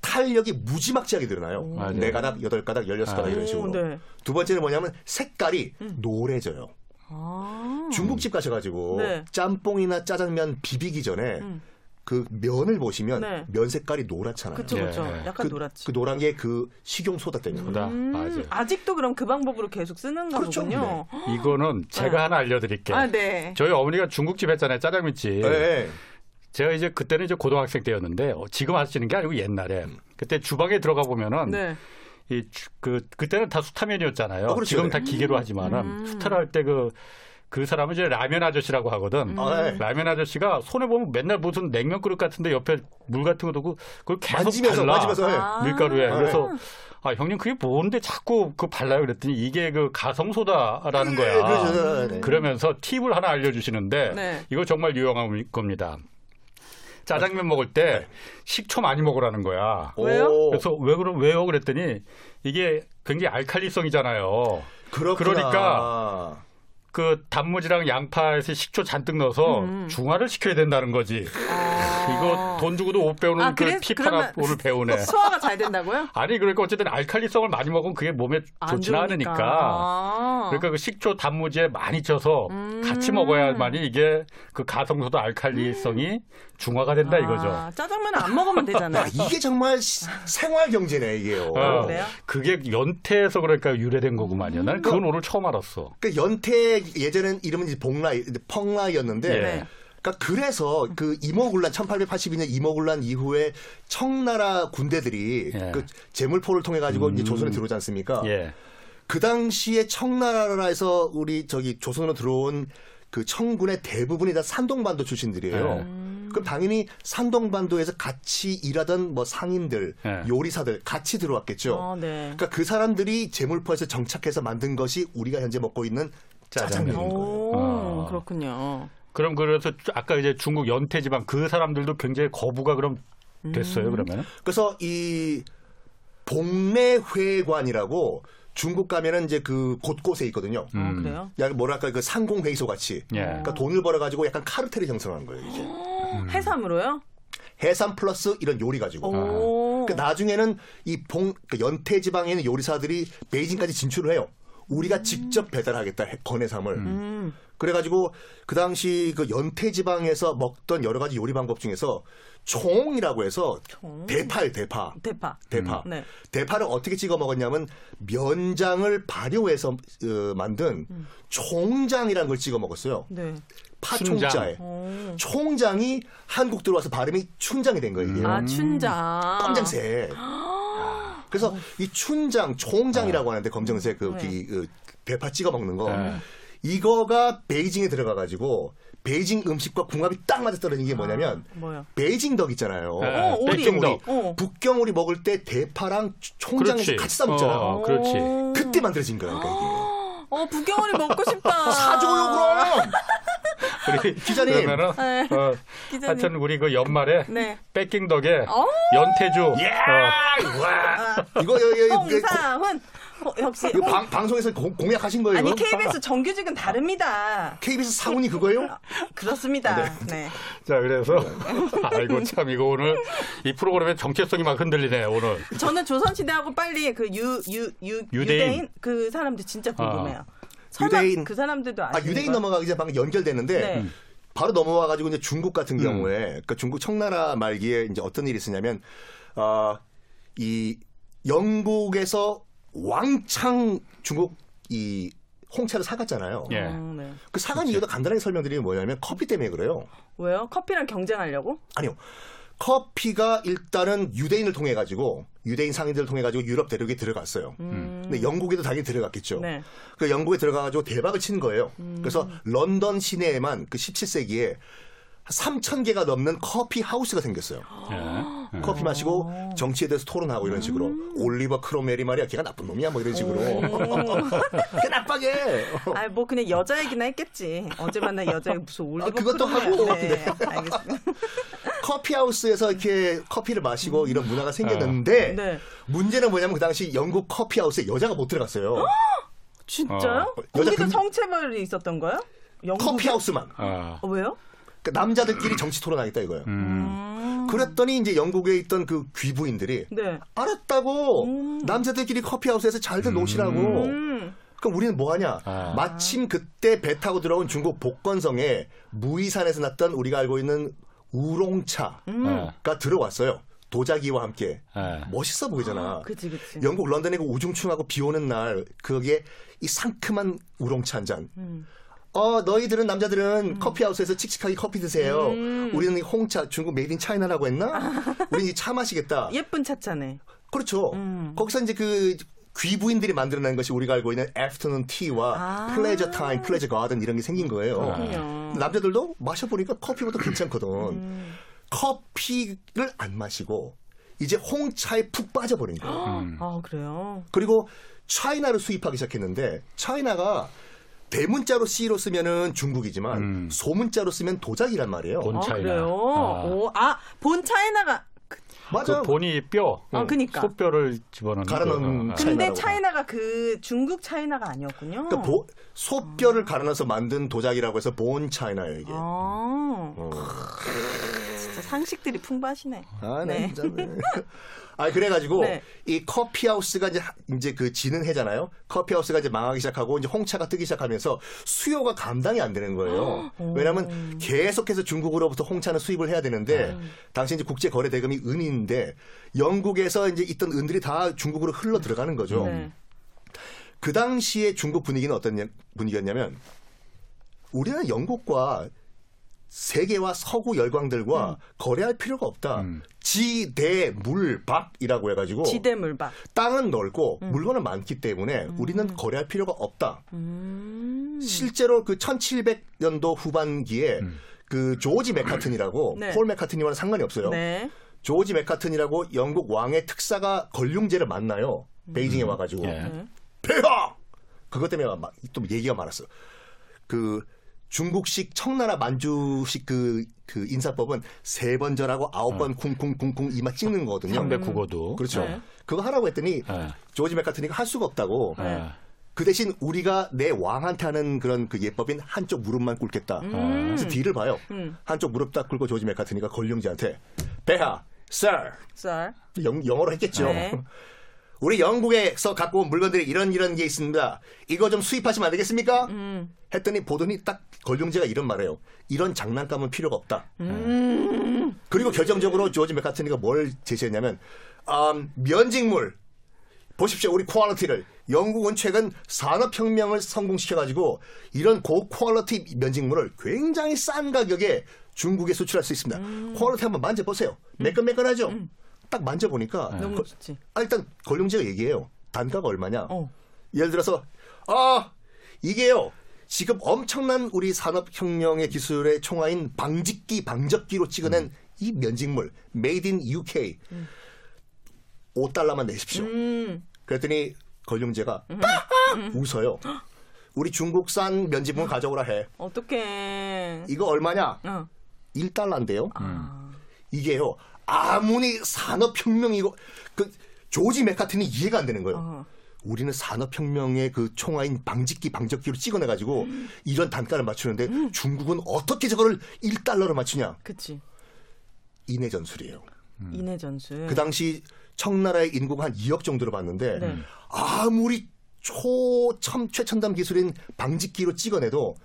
탄력이 무지막지하게 늘어나요. 맞아요. 네 가닥, 여덟 가닥, 열여섯 가닥 아. 이런 식으로. 오, 네. 두 번째는 뭐냐면 색깔이 노래져요. 아. 중국집 가셔가지고 네. 짬뽕이나 짜장면 비비기 전에 음. 그 면을 보시면 네. 면 색깔이 노랗잖아요. 그쵸 예, 그쵸. 예. 약간 그, 노랗지. 그 노란 게 그 식용 소다 때문에. 보다 음, 맞아요. 아직도 그럼 그 방법으로 계속 쓰는가 그렇죠. 보군요. 이거는 제가 네. 하나 알려드릴게요. 아 네. 저희 어머니가 중국집 했잖아요, 짜장면집. 네. 제가 이제 그때는 이제 고등학생 때였는데 어, 지금 하시는 게 아니고 옛날에 그때 주방에 들어가 보면은 네. 이그 그때는 다 수타면이었잖아요. 어, 그렇죠. 지금 다 기계로 하지만은 음. 수타를 할때그 그 사람은 이제 라면 아저씨라고 하거든. 아, 네. 라면 아저씨가 손에 보면 맨날 무슨 냉면 그릇 같은데 옆에 물 같은 거 두고 그걸 계속 만지면서 발라 만지면서 해. 아. 밀가루에. 네. 그래서 아 형님 그게 뭔데 자꾸 그 발라요 그랬더니 이게 그 가성 소다라는 거야. 네, 그렇죠. 네. 그러면서 팁을 하나 알려주시는데 네. 이거 정말 유용한 겁니다. 짜장면 먹을 때 식초 많이 먹으라는 거야. 왜요? 오, 그래서 왜 그럼 왜요? 그랬더니 이게 굉장히 알칼리성이잖아요. 그렇구나. 그러니까 그 단무지랑 양파에서 식초 잔뜩 넣어서 음. 중화를 시켜야 된다는 거지. 아. 이거 돈 주고도 못 배우는 아? 그 하나 오늘 배우네. 소화가 잘 된다고요? 아니 그러니까 어쨌든 알칼리성을 많이 먹으면 그게 몸에 안 좋지는 좋으니까. 않으니까. 아. 그러니까 그 식초 단무지에 많이 쪄서 음. 같이 먹어야만이 이게 그 가성소도 알칼리성이 중화가 된다 이거죠. 아, 짜장면 안 먹으면 되잖아요. 아, 이게 정말 시- 생활 경제네 이게요. 어, 그래요? 그게 연태에서 그러니까 유래된 거구만요. 나는 그건 오늘 처음 알았어. 그 연태 예전엔 이름은 이제 복라이, 펑라이였는데 예. 네. 그러니까 그래서 그 이모군란 1882년 이모군란 이후에 청나라 군대들이 예. 그 제물포를 통해 가지고 이제 조선에 들어오지 않습니까? 예. 그 당시에 청나라에서 우리 저기 조선으로 들어온 그 청군의 대부분이 다 산동반도 출신들이에요. 네. 그럼 당연히 산동반도에서 같이 일하던 뭐 상인들, 네. 요리사들 같이 들어왔겠죠. 어, 네. 그러니까 그 사람들이 제물포에서 정착해서 만든 것이 우리가 현재 먹고 있는 짜장면. 짜장면인 거예요. 오, 아. 그렇군요. 그럼 그래서 아까 이제 중국 연태 지방 그 사람들도 굉장히 거부가 그럼 됐어요 그러면? 그래서 이 복례회관이라고 중국 가면은 이제 그 곳곳에 있거든요. 음. 어, 그래요? 야 뭐랄까 그 상공회의소 같이. 예. 그러니까 돈을 벌어 가지고 약간 카르텔이 형성한 거예요 이제. 음. 해삼으로요? 해산 플러스 이런 요리 가지고. 오. 그 나중에는 이 봉, 그 연태 지방에 있는 요리사들이 베이징까지 진출을 해요. 우리가 직접 배달하겠다 해- 건해삼을. 음. 그래가지고 그 당시 그 연태 지방에서 먹던 여러 가지 요리 방법 중에서 총이라고 해서 총? 대파예요 대파. 대파. 대파. 네. 대파를 어떻게 찍어 먹었냐면 면장을 발효해서 어, 만든 총장이라는 걸 찍어 먹었어요. 네. 파총자에. 오. 총장이 한국 들어와서 발음이 춘장이 된 거예요. 아, 춘장. 검정색. 그래서 이 춘장, 총장이라고 하는데 검정색 그, 네. 이, 그 대파 찍어 먹는 거. 네. 이거가 베이징에 들어가 가지고 베이징 음식과 궁합이 딱 맞아 떨어진 게 뭐냐면 뭐요? 베이징 덕 있잖아요. 네, 어, 오리.北京덕. 어. 북경오리 먹을 때 대파랑 총장에서 그렇지. 같이 싸먹잖아요. 어, 그렇지. 오. 그때 만들어진 거야, 그러니까 이게. 어, 북경오리 먹고 싶다. 사줘요, 그럼! 우리 기자님. 그러면은 네. 어, 기자님. 하여튼 우리 그 연말에 네. 백킹 덕에 어? 연태주 예! 어, 아, 이거, 이거, 이거, 이거, 홍상훈. 어, 역시. 이거 방, 방송에서 공, 공약하신 거예요? 아니? KBS 정규직은 다릅니다. KBS 상훈이 그거예요? 그렇습니다. 네. 자 그래서 아이고 참 이거 오늘 이 프로그램의 정체성이 막 흔들리네 오늘. 저는 조선시대하고 빨리 그 유, 유, 유, 유대인. 유대인 그 사람들 진짜 궁금해요. 설마 유대인. 그 사람들도 아, 유대인? 넘어가기 전에 방금 연결됐는데 네. 바로 넘어와가지고 이제 중국 같은 음. 경우에 그러니까 중국 청나라 말기에 이제 어떤 일이 있었냐면 어, 이 영국에서 왕창 중국 이 홍차를 사갔잖아요. 예. 어, 네. 그 사간 이유도 간단하게 설명드리면 뭐냐면 커피 때문에 그래요. 왜요? 커피랑 경쟁하려고? 아니요. 커피가 일단은 유대인을 통해 가지고 유대인 상인들을 통해 가지고 유럽 대륙에 들어갔어요. 근데 영국에도 당연히 들어갔겠죠. 네. 그 영국에 들어가 가지고 대박을 친 거예요. 그래서 런던 시내에만 그 17세기에 3천 개가 넘는 커피 하우스가 생겼어요. 예. 커피 마시고 정치에 대해서 토론하고 이런 식으로 올리버 크롬웰이 말이야 걔가 나쁜 놈이야 뭐 이런 식으로 걔 나빠게 아, 뭐 그냥 여자 얘기나 했겠지. 어제 만난 여자 무슨 올리버 아, 그것도 크롬웰이야. 하고. 네. 네. 알겠습니다. 커피 하우스에서 이렇게 커피를 마시고 이런 문화가 생겼는데 네. 문제는 뭐냐면 그 당시 영국 커피 하우스에 여자가 못 들어갔어요. 진짜요? 어, 여자 거기도 금- 성체벌이 있었던 거예요? 영국에? 커피 하우스만 아, 어, 왜요? 그러니까 남자들끼리 정치 토론하겠다 이거예요. 그랬더니 이제 영국에 있던 그 귀부인들이 네. 알았다고 남자들끼리 커피 하우스에서 잘들 노시라고. 음. 그럼 우리는 뭐 하냐? 아. 마침 그때 배 타고 들어온 중국 복건성에 무이산에서 났던 우리가 알고 있는 우롱차가 예. 들어왔어요. 도자기와 함께 예. 멋있어 보이잖아. 그치 그치. 영국 런던에 그 우중충하고 비 오는 날 거기에 이 상큼한 우롱차 한 잔. 음. 어 너희들은 남자들은 커피하우스에서 칙칙하게 커피 드세요. 음. 우리는 이 홍차 중국 made in China라고 했나? 우리는 이 차 마시겠다. 예쁜 차차네. 그렇죠. 음. 거기서 이제 그 귀부인들이 만들어낸 것이 우리가 알고 있는 afternoon tea와 아. pleasure time, pleasure garden 이런 게 생긴 거예요. 그렇군요. 남자들도 마셔보니까 커피보다 괜찮거든. 음. 커피를 안 마시고 이제 홍차에 푹 빠져버린 거예요. 음. 아 그래요. 그리고 차이나를 수입하기 시작했는데 차이나가 대문자로 C로 쓰면은 중국이지만 음. 소문자로 쓰면 도자기란 말이에요. 본아 차이나. 그래요. 아. 오, 아 본 차이나가. 맞아. 그 본이 뼈, 아 그니까. 소뼈를 집어넣는 갈아 넣은 거. 어. 근데 차이나라고. 차이나가 그 중국 차이나가 아니었군요. 그러니까 보- 소뼈를 갈아넣어서 만든 도자기라고 해서 본 차이나예요 이게. 아 어. 상식들이 풍부하시네. 아, 네. 네. 네. 아, 그래가지고 네. 이 커피하우스가 이제 하- 이제 그 지는 해잖아요. 커피하우스가 이제 망하기 시작하고 이제 홍차가 뜨기 시작하면서 수요가 감당이 안 되는 거예요. 왜냐하면 계속해서 중국으로부터 홍차는 수입을 해야 되는데 당시 이제 국제 거래 대금이 은인데 영국에서 이제 있던 은들이 다 중국으로 흘러 들어가는 거죠. 네. 그 당시에 중국 분위기는 어떤 냐- 분위기였냐면 우리는 영국과 세계와 서구 열강들과 거래할 필요가 없다. 음. 지대 물박이라고 해가지고 지대물박. 땅은 넓고 물건은 많기 때문에 우리는 거래할 필요가 없다. 음. 실제로 그 1700년도 후반기에 그 조지 맥카튼이라고 네. 폴 맥카튼이와는 상관이 없어요. 네. 조지 맥카튼이라고 영국 왕의 특사가 걸륭제를 만나요. 베이징에 와가지고 예. 폐하! 그것 때문에 막, 또 얘기가 많았어. 그 중국식 청나라 만주식 그, 그 인사법은 세 번 절하고 아홉 번 쿵쿵쿵쿵 이마 찍는 거거든요. 상대 국어도. 그렇죠. 네. 그거 하라고 했더니 예. 조지 맥카트니가 할 수가 없다고. 예. 그 대신 우리가 내 왕한테 하는 그런 그 예법인 한쪽 무릎만 꿇겠다. 그래서 뒤를 봐요. 음. 한쪽 무릎 딱 꿇고 조지 맥카트니가 걸륭지한테 폐하, sir sir. 영, 영어로 했겠죠. 네. 우리 영국에서 갖고 온 물건들이 이런 이런 게 있습니다. 이거 좀 수입하시면 안 되겠습니까? 음. 했더니 보더니 딱 건륭제가 이런 말해요. 이런 장난감은 필요가 없다. 음. 그리고 결정적으로 조지 맥카트니가 뭘 제시했냐면 음, 면직물 보십시오 우리 quality를 영국은 최근 산업혁명을 성공시켜가지고 이런 고quality 면직물을 굉장히 싼 가격에 중국에 수출할 수 있습니다. 음. quality 한번 만져보세요. 매끈매끈하죠? 딱 만져보니까 너무 거- 좋지. 아, 일단 건륭제가 얘기해요. 단가가 얼마냐? 어. 예를 들어서 아 이게요 지금 엄청난 우리 산업혁명의 기술의 총화인 방직기 방적기로 찍어낸 이 면직물 made in UK 5달러만 내십시오. 음. 그랬더니 건륭제가 웃어요. 우리 중국산 면직물 가져오라 해. 어떡해. 이거 얼마냐? 어. 1달러인데요. 아. 이게요 아무리 산업혁명이고 그 조지 맥카튼이 이해가 안 되는 거예요. 어. 우리는 산업혁명의 그 총화인 방직기 방적기로 찍어내가지고 이런 단가를 맞추는데 중국은 어떻게 저거를 1달러로 맞추냐? 그치. 인해 전술이에요. 인해 전술. 그 당시 청나라의 인구가 한 2억 정도로 봤는데 네. 아무리 초첨 최첨단 기술인 방직기로 찍어내도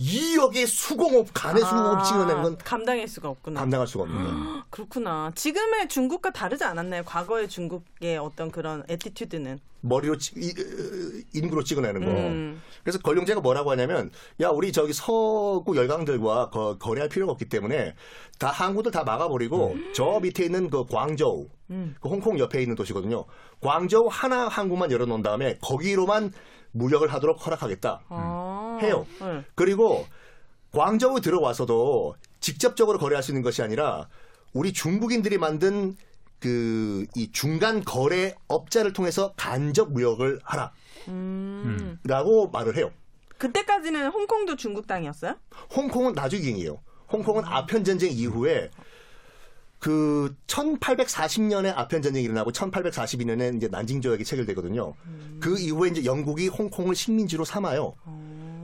2억의 수공업 간의 수공업 찍어내는 건 감당할 수가 없구나. 감당할 수가 없는 거예요. 그렇구나. 지금의 중국과 다르지 않았나요? 과거의 중국의 어떤 그런 attitude는. 머리로 찍- 이- 이- 인구로 찍어내는 거. 음. 그래서 건륭제가 뭐라고 하냐면 야 우리 저기 서구 열강들과 거, 거래할 필요가 없기 때문에 다 항구들 다 막아버리고 저 밑에 있는 그 광저우, 그 홍콩 옆에 있는 도시거든요. 광저우 하나 항구만 열어놓은 다음에 거기로만 무역을 하도록 허락하겠다. 아. 해요. 네. 그리고 광저우 들어와서도 직접적으로 거래할 수 있는 것이 아니라 우리 중국인들이 만든 그 이 중간 거래 업자를 통해서 간접 무역을 하라. 음. 라고 말을 해요. 그때까지는 홍콩도 중국 땅이었어요? 홍콩은 나중이에요. 홍콩은 아편 전쟁 이후에 그 1840년에 아편 전쟁이 일어나고 1842년에 이제 난징 조약이 체결되거든요. 그 이후에 이제 영국이 홍콩을 식민지로 삼아요.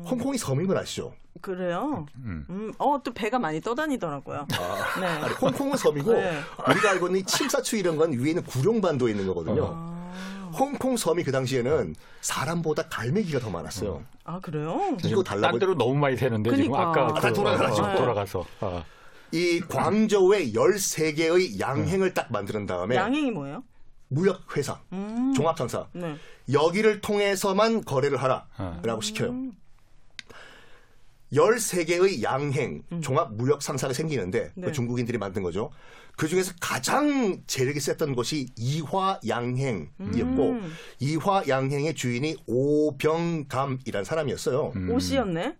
홍콩이 섬인 건 아시죠? 그래요? 음. 어, 또 배가 많이 떠다니더라고요. 네. 아니, 홍콩은 섬이고 네. 우리가 알고 있는 이 침사추 이런 건 위에는 구룡반도에 있는 거거든요. 아. 홍콩 섬이 그 당시에는 사람보다 갈매기가 더 많았어요. 아, 그래요? 이거 딴 달라고 데로 너무 많이 새는데 지금 그러니까. 아까 아, 그, 돌아가죠. 어, 돌아가서 어. 이 광저우에 13개의 양행을 딱 만드는 다음에 양행이 뭐예요? 무역 회사, 음. 종합상사 네. 여기를 통해서만 거래를 하라라고 시켜요. 13개의 양행 종합 무역 상사가 생기는데 네. 그 중국인들이 만든 거죠. 그 중에서 가장 재력이 셌던 것이 이화양행이었고 음. 이화양행의 주인이 오병감이라는 사람이었어요. 음. 옷이었네.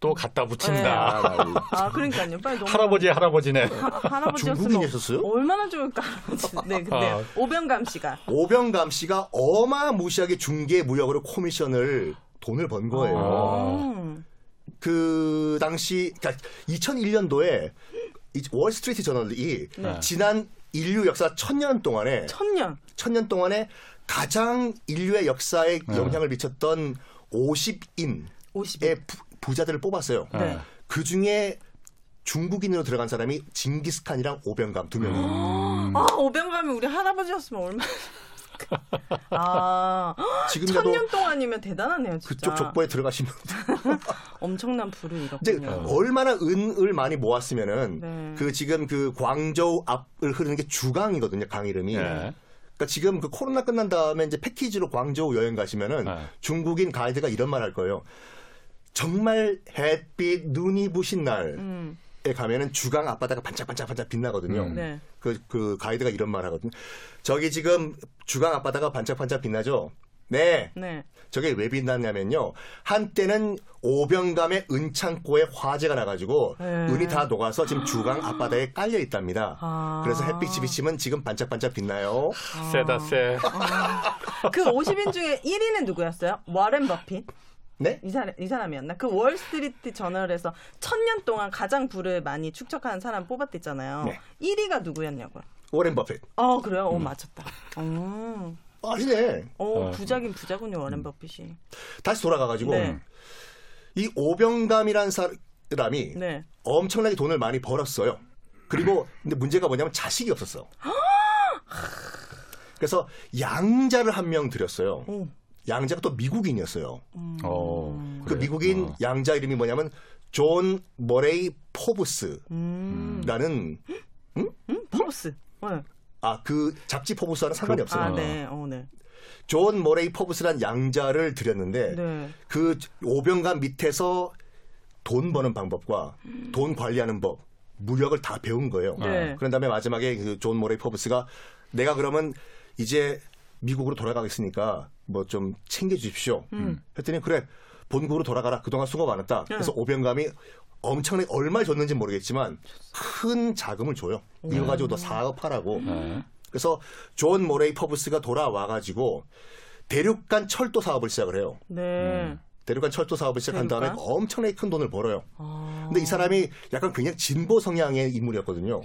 또 갖다 붙인다. 아 그러니까요. 빨리 너무 할아버지 할아버지네. 하, 할아버지였으면 중국인이셨어요? 얼마나 좋을까 할아버지. 네, 근데 아. 오병감 씨가 오병감 씨가 어마무시하게 중개 무역으로 코미션을 돈을 번 거예요. 음. 그 당시 그러니까 2001년도에 월스트리트 저널이 네. 지난 인류 역사 천년 동안에 천년. 천년 동안에 가장 인류의 역사에 네. 영향을 미쳤던 50인의 50. 부자들을 뽑았어요. 네. 그 중에 중국인으로 들어간 사람이 징기스칸이랑 오병감 두 명이. 아 오병감이 우리 할아버지였으면 얼마나. 아 지금이라도 천년 동안이면 대단하네요 진짜. 그쪽 족보에 들어가시면 엄청난 부를 잃었군요. 얼마나 은을 많이 모았으면은 네. 그 지금 그 광저우 앞을 흐르는 게 주강이거든요. 강 이름이. 예. 그러니까 지금 그 코로나 끝난 다음에 이제 패키지로 광저우 여행 가시면은 네. 중국인 가이드가 이런 말 할 거예요. 정말 햇빛 눈이 부신 날에 음. 가면은 주강 앞바다가 반짝반짝 반짝 빛나거든요. 음. 네. 그, 그 가이드가 이런 말 하거든요. 저기 지금 주강 앞바다가 반짝반짝 빛나죠? 네. 네. 저게 왜 빛났냐면요. 한때는 오병감의 은창고에 화재가 나가지고 네. 은이 다 녹아서 지금 주강 앞바다에 깔려 있답니다. 아. 그래서 햇빛이 비치면 지금 반짝반짝 빛나요. 세다 세. 그 50인 중에 1위는 누구였어요? 워렌 버핏. 네? 이 사람 이 사람이었나? 그 월스트리트 저널에서 천년 동안 가장 부를 많이 축적하는 사람 뽑았댔잖아요. 네. 1위가 누구였냐고요? 오렌 버핏. 어 그래요? 어 맞췄다. 어, 아시네. 어 어. 부자긴 부자군요 워렌 버핏이. 다시 돌아가가지고 네. 이 오병감이란 사람이 네. 엄청나게 돈을 많이 벌었어요. 그리고 근데 문제가 뭐냐면 자식이 없었어. 그래서 양자를 한 명 들였어요. 오. 양자가 또 미국인이었어요. 어. 그? 미국인 어. 양자 이름이 뭐냐면 존 머레이 포브스라는 음. 음? 포브스. 네. 아 그 잡지 포브스와는 상관이 없어요. 아 네. 어 네. 존 머레이 포브스란 양자를 들였는데 네. 그 오병감 밑에서 돈 버는 방법과 돈 관리하는 법, 무역을 다 배운 거예요. 네. 그런 다음에 마지막에 그 존 머레이 포브스가 내가 그러면 이제 미국으로 돌아가겠으니까 뭐 좀 챙겨주십시오. 했더니 그래 본국으로 돌아가라. 그동안 수고 많았다. 그래서 오병감이 엄청나게 얼마 줬는지 모르겠지만 큰 자금을 줘요. 이거 가지고 너 사업하라고. 네. 그래서 존 머레이 포브스가 돌아와 가지고 대륙간 철도 사업을 시작을 해요. 네. 대륙간 철도 사업을 시작한 다음에 대륙간? 엄청나게 큰 돈을 벌어요. 아. 근데 이 사람이 약간 굉장히 진보 성향의 인물이었거든요.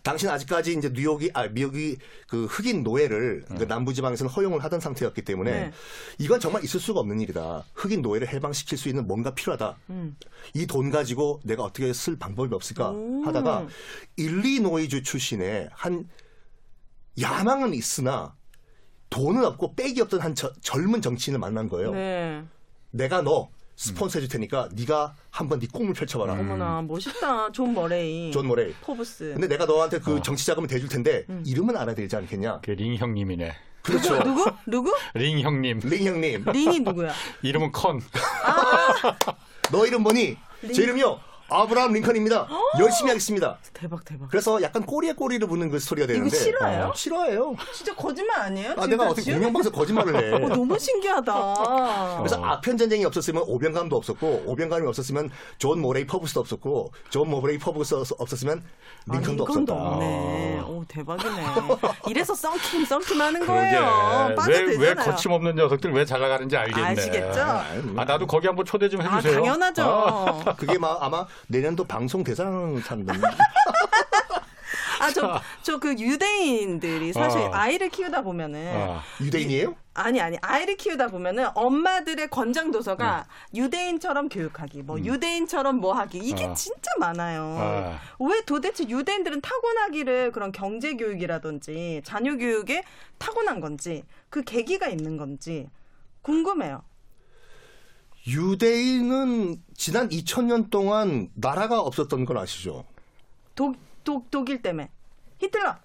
예. 당시는 아직까지 이제 뉴욕이 아 미국이 그 흑인 노예를 그 남부 지방에서는 허용을 하던 상태였기 때문에 네. 이건 정말 있을 수가 없는 일이다. 흑인 노예를 해방시킬 수 있는 뭔가 필요하다. 음. 이돈 가지고 내가 어떻게 쓸 방법이 없을까 음. 하다가 일리노이주 출신의 한 야망은 있으나 돈은 없고 빽이 없던 한 저- 젊은 정치인을 만난 거예요. 네. 내가 너 스폰서 해줄 테니까 네가 한번 네 꿈을 펼쳐봐라. 어머나 멋있다. 존 머레이. 존 머레이. 포브스. 근데 내가 너한테 그 어. 정치 자금을 대줄 텐데 음. 이름은 알아야 되지 않겠냐? 그 링 형님이네. 그렇죠. 누구? 누구? 링 형님. 링 형님, 린이 누구야? 이름은 컨. 너 이름 뭐니? 제 이름이요. 아브라함 링컨입니다. 열심히 하겠습니다. 대박 대박. 그래서 약간 꼬리에 꼬리를 무는 그 스토리가 되는데 실화예요? 어, 실화예요. 진짜 거짓말 아니에요? 아, 내가 어떻게 공영방송 거짓말을 해. 어, 너무 신기하다. 그래서 아편 전쟁이 없었으면 오병감도 없었고 오병감이 없었으면 존 머레이 포브스도 없었고 존 머레이 포브스 없었으면 링컨도 아, 링컨도 없었다. 없네. 오 대박이네. 이래서 썬킴 썬킴 하는. 거예요. 빠져 왜, 왜. 거침없는 녀석들 왜 잘 나가는지 알겠네. 아시겠죠? 아, 나도 거기 한번 초대 좀아 해주세요. 당연하죠. 아, 그게 막 아마 내년도 방송 대상 탄다. 아 저 저 그 유대인들이 사실 어. 아이를 키우다 보면은 아. 유대인이에요? 아니 아니 아이를 키우다 보면은 엄마들의 권장 도서가 유대인처럼 교육하기 뭐 유대인처럼 뭐 하기 이게 어. 진짜 많아요. 아. 왜 도대체 유대인들은 타고나기를 그런 경제 교육이라든지 자녀 교육에 타고난 건지 그 계기가 있는 건지 궁금해요. 유대인은 지난 2000년 동안 나라가 없었던 건 아시죠? 독, 독, 독일 때문에. 히틀러.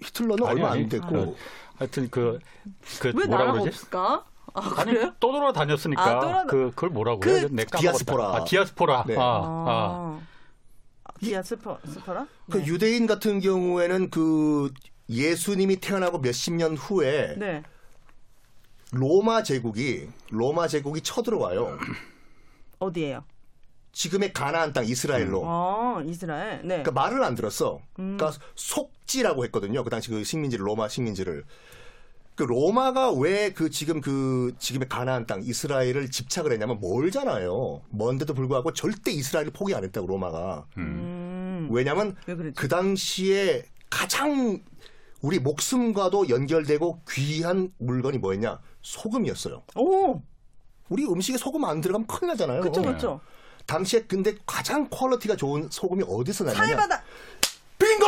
히틀러는 아니, 얼마 아니. 안 됐고 그, 하여튼 그, 그 왜 뭐라 나라가 그러지? 없을까? 아, 아니 그래요? 떠돌아 다녔으니까 아, 떠돌아- 그 그걸 뭐라고 그 그래? 내. 디아스포라. 아, 디아스포라. 네. 아, 아. 아. 디아 스퍼, 스퍼라? 그 네. 유대인 같은 경우에는 그 예수님이 태어나고 몇십 년 후에 네. 로마 제국이 로마 제국이 쳐들어와요. 어디예요? 지금의 가나안 땅 이스라엘로. 어, 이스라엘. 네. 그러니까 말을 안 들었어. 음. 그러니까 속지라고 했거든요. 그 당시 그 식민지를 로마 식민지를. 그 로마가 왜 그 지금 그 지금의 가나안 땅 이스라엘을 집착을 했냐면 멀잖아요. 먼데도 불구하고 절대 이스라엘을 포기 안 했다고 로마가. 음. 왜냐면 왜 그랬지? 그 당시에 가장 우리 목숨과도 연결되고 귀한 물건이 뭐였냐? 소금이었어요. 오! 우리 음식에 소금 안 들어가면 큰일 나잖아요. 그쵸, 그쵸. 당시에 근데 가장 quality가 좋은 소금이 어디서 나냐면 사해바다. 빙고!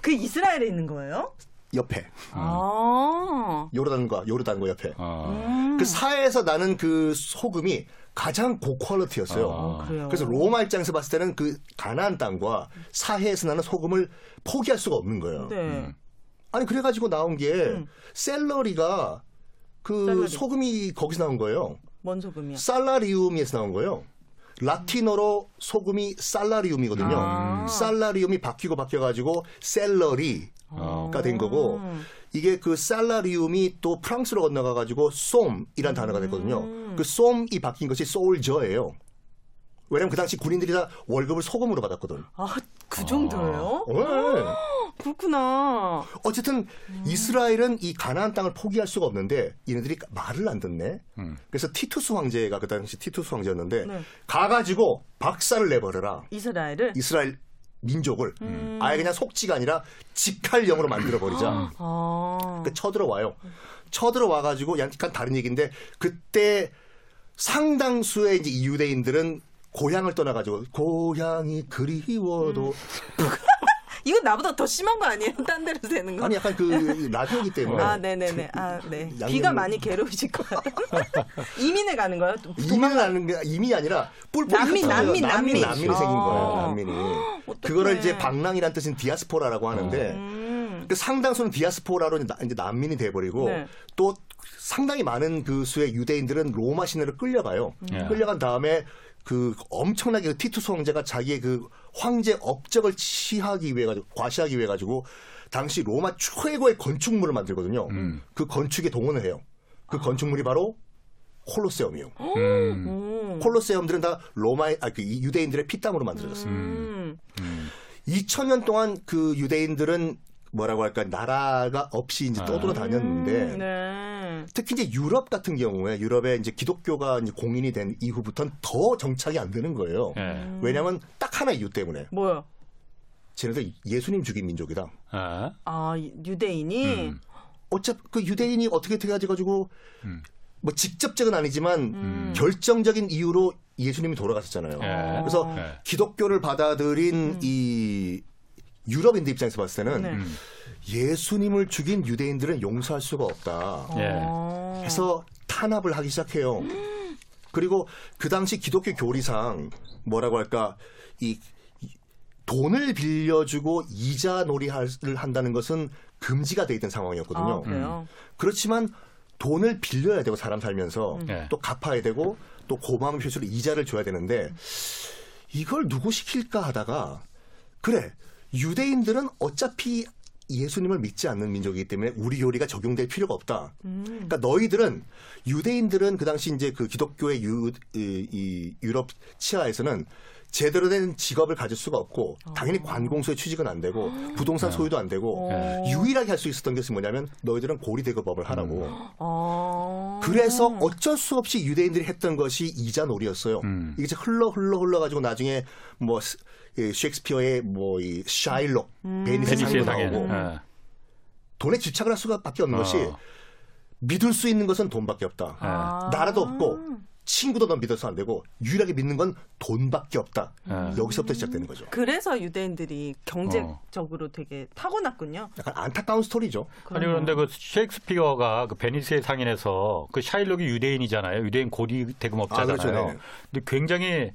그 이스라엘에 있는 거예요? 옆에 아. 요르단과 요르단과 옆에 아. 음. 그 사해에서 나는 그 소금이 가장 고quality였어요. 아. 그래요. 그래서 로마 입장에서 봤을 때는 그 가나안 땅과 사해에서 나는 소금을 포기할 수가 없는 거예요. 네. 아니 그래가지고 나온 게 음. salary가 그 salary. 소금이 거기서 나온 거예요. 뭔 소금이야? salarium에서 나온 거예요. 라틴어로 소금이 salarium이거든요. 아. salarium이 바뀌고 바뀌어가지고 salary가 어. 된 거고 음. 이게 그 salarium이 또 프랑스로 건너가가지고 쏨이란 단어가 됐거든요. 음. 그 쏨이 바뀐 것이 소울저예요. 왜냐면 그 당시 군인들이 다 월급을 소금으로 받았거든. 아, 그 정도예요? 네. 그렇구나. 어쨌든 음. 이스라엘은 이 가나안 땅을 포기할 수가 없는데 얘네들이 말을 안 듣네. 음. 그래서 티투스 황제가 그 당시 티투스 황제였는데 네. 가가지고 박살을 내버려라. 이스라엘을? 이스라엘 민족을 음. 아예 그냥 속지가 아니라 직할령으로 만들어 버리자. 아. 그 쳐들어와요. 쳐들어와 가지고 약간 다른 얘기인데 그때 상당수의 이제 이 유대인들은 고향을 떠나 가지고 고향이 그리워도 음. 이거 나보다 더 심한 거 아니에요? 딴 데로 되는 거? 아니 약간 그 라디오기 때문에 아, 네네네. 아, 네. 양념을- 비가 많이 괴로우실 것 같아요. 이민을 가는 거예요? 이민을 하는 게 이민이 아니라 뿔뿔이 난민. 난민, 난민. 난민이 생긴 거예요. 아. 난민이. 그거를 이제 방랑이란 뜻인 디아스포라라고 하는데 음. 그 상당수는 디아스포라로 이제, 난민이 돼버리고 네. 또 상당히 많은 그 수의 유대인들은 로마 시내로 끌려가요. 예. 끌려간 다음에 그 엄청나게 그 티투스 황제가 자기의 그 황제 업적을 취하기 위해 가지고 과시하기 위해 가지고 당시 로마 최고의 건축물을 만들거든요. 음. 그 건축에 동원을 해요. 그 건축물이 바로 콜로세움이요. 음. 음. 콜로세움들은 다 로마의 아, 그 유대인들의 피땀으로 만들어졌어요. 음. 2000년 동안 그 유대인들은 뭐라고 할까 나라가 없이 이제 떠돌아 다녔는데 음, 네. 특히 이제 유럽 같은 경우에 유럽에 이제 기독교가 이제 공인이 된 이후부터는 더 정착이 안 되는 거예요. 예. 왜냐하면 딱 하나 이유 때문에 뭐요? 쟤네들 예수님 죽인 민족이다. 아. 아, 유대인이? 음. 어차피 그 유대인이 어떻게 돼 가지고 음. 뭐 직접적은 아니지만 음. 결정적인 이유로 예수님이 돌아가셨잖아요. 예. 그래서 예. 기독교를 받아들인 이 유럽인들 입장에서 봤을 때는 네. 음. 예수님을 죽인 유대인들은 용서할 수가 없다. 예. 어. 해서 탄압을 하기 시작해요. 그리고 그 당시 기독교 교리상 뭐라고 할까 이 이- 돈을 빌려주고 이자 놀이를 한다는 것은 금지가 돼 있던 상황이었거든요. 아, 그래요? 그렇지만 돈을 빌려야 되고 사람 살면서 네. 또 갚아야 되고 또 고마움 표시로 이자를 줘야 되는데 이걸 누구 시킬까 하다가 그래 유대인들은 어차피 예수님을 믿지 않는 민족이기 때문에 우리 교리가 적용될 필요가 없다. 음. 그러니까 너희들은 유대인들은 그 당시 이제 그 기독교의 유, 이, 이 유럽 치하에서는 제대로 된 직업을 가질 수가 없고 당연히 관공서에 취직은 안 되고 부동산 소유도 안 되고 어. 유일하게 할 수 있었던 것이 뭐냐면 너희들은 고리 대급업을 하라고. 어. 그래서 어쩔 수 없이 유대인들이 했던 것이 이자 놀이였어요. 음. 이게 이제 흘러 흘러 흘러 가지고 나중에 뭐 스- 이 셰익스피어의 뭐 이 샤일록 베니스 베니스의 상인도. 나오고 예. 돈에 집착을 할 수밖에 없는 어. 것이 믿을 수 있는 것은 돈밖에 없다. 아. 나라도 없고 친구도 넌 믿어서 안 되고 유일하게 믿는 건 돈밖에 없다. 예. 여기서부터 시작되는 거죠. 그래서 유대인들이 경제적으로 되게 타고났군요. 약간 안타까운 스토리죠. 아니 그런데 그 셰익스피어가 그 베니스의 상인에서 그 샤일록이 유대인이잖아요. 유대인 고리 아, 대금업자잖아요. 그렇죠. 네네. 근데 굉장히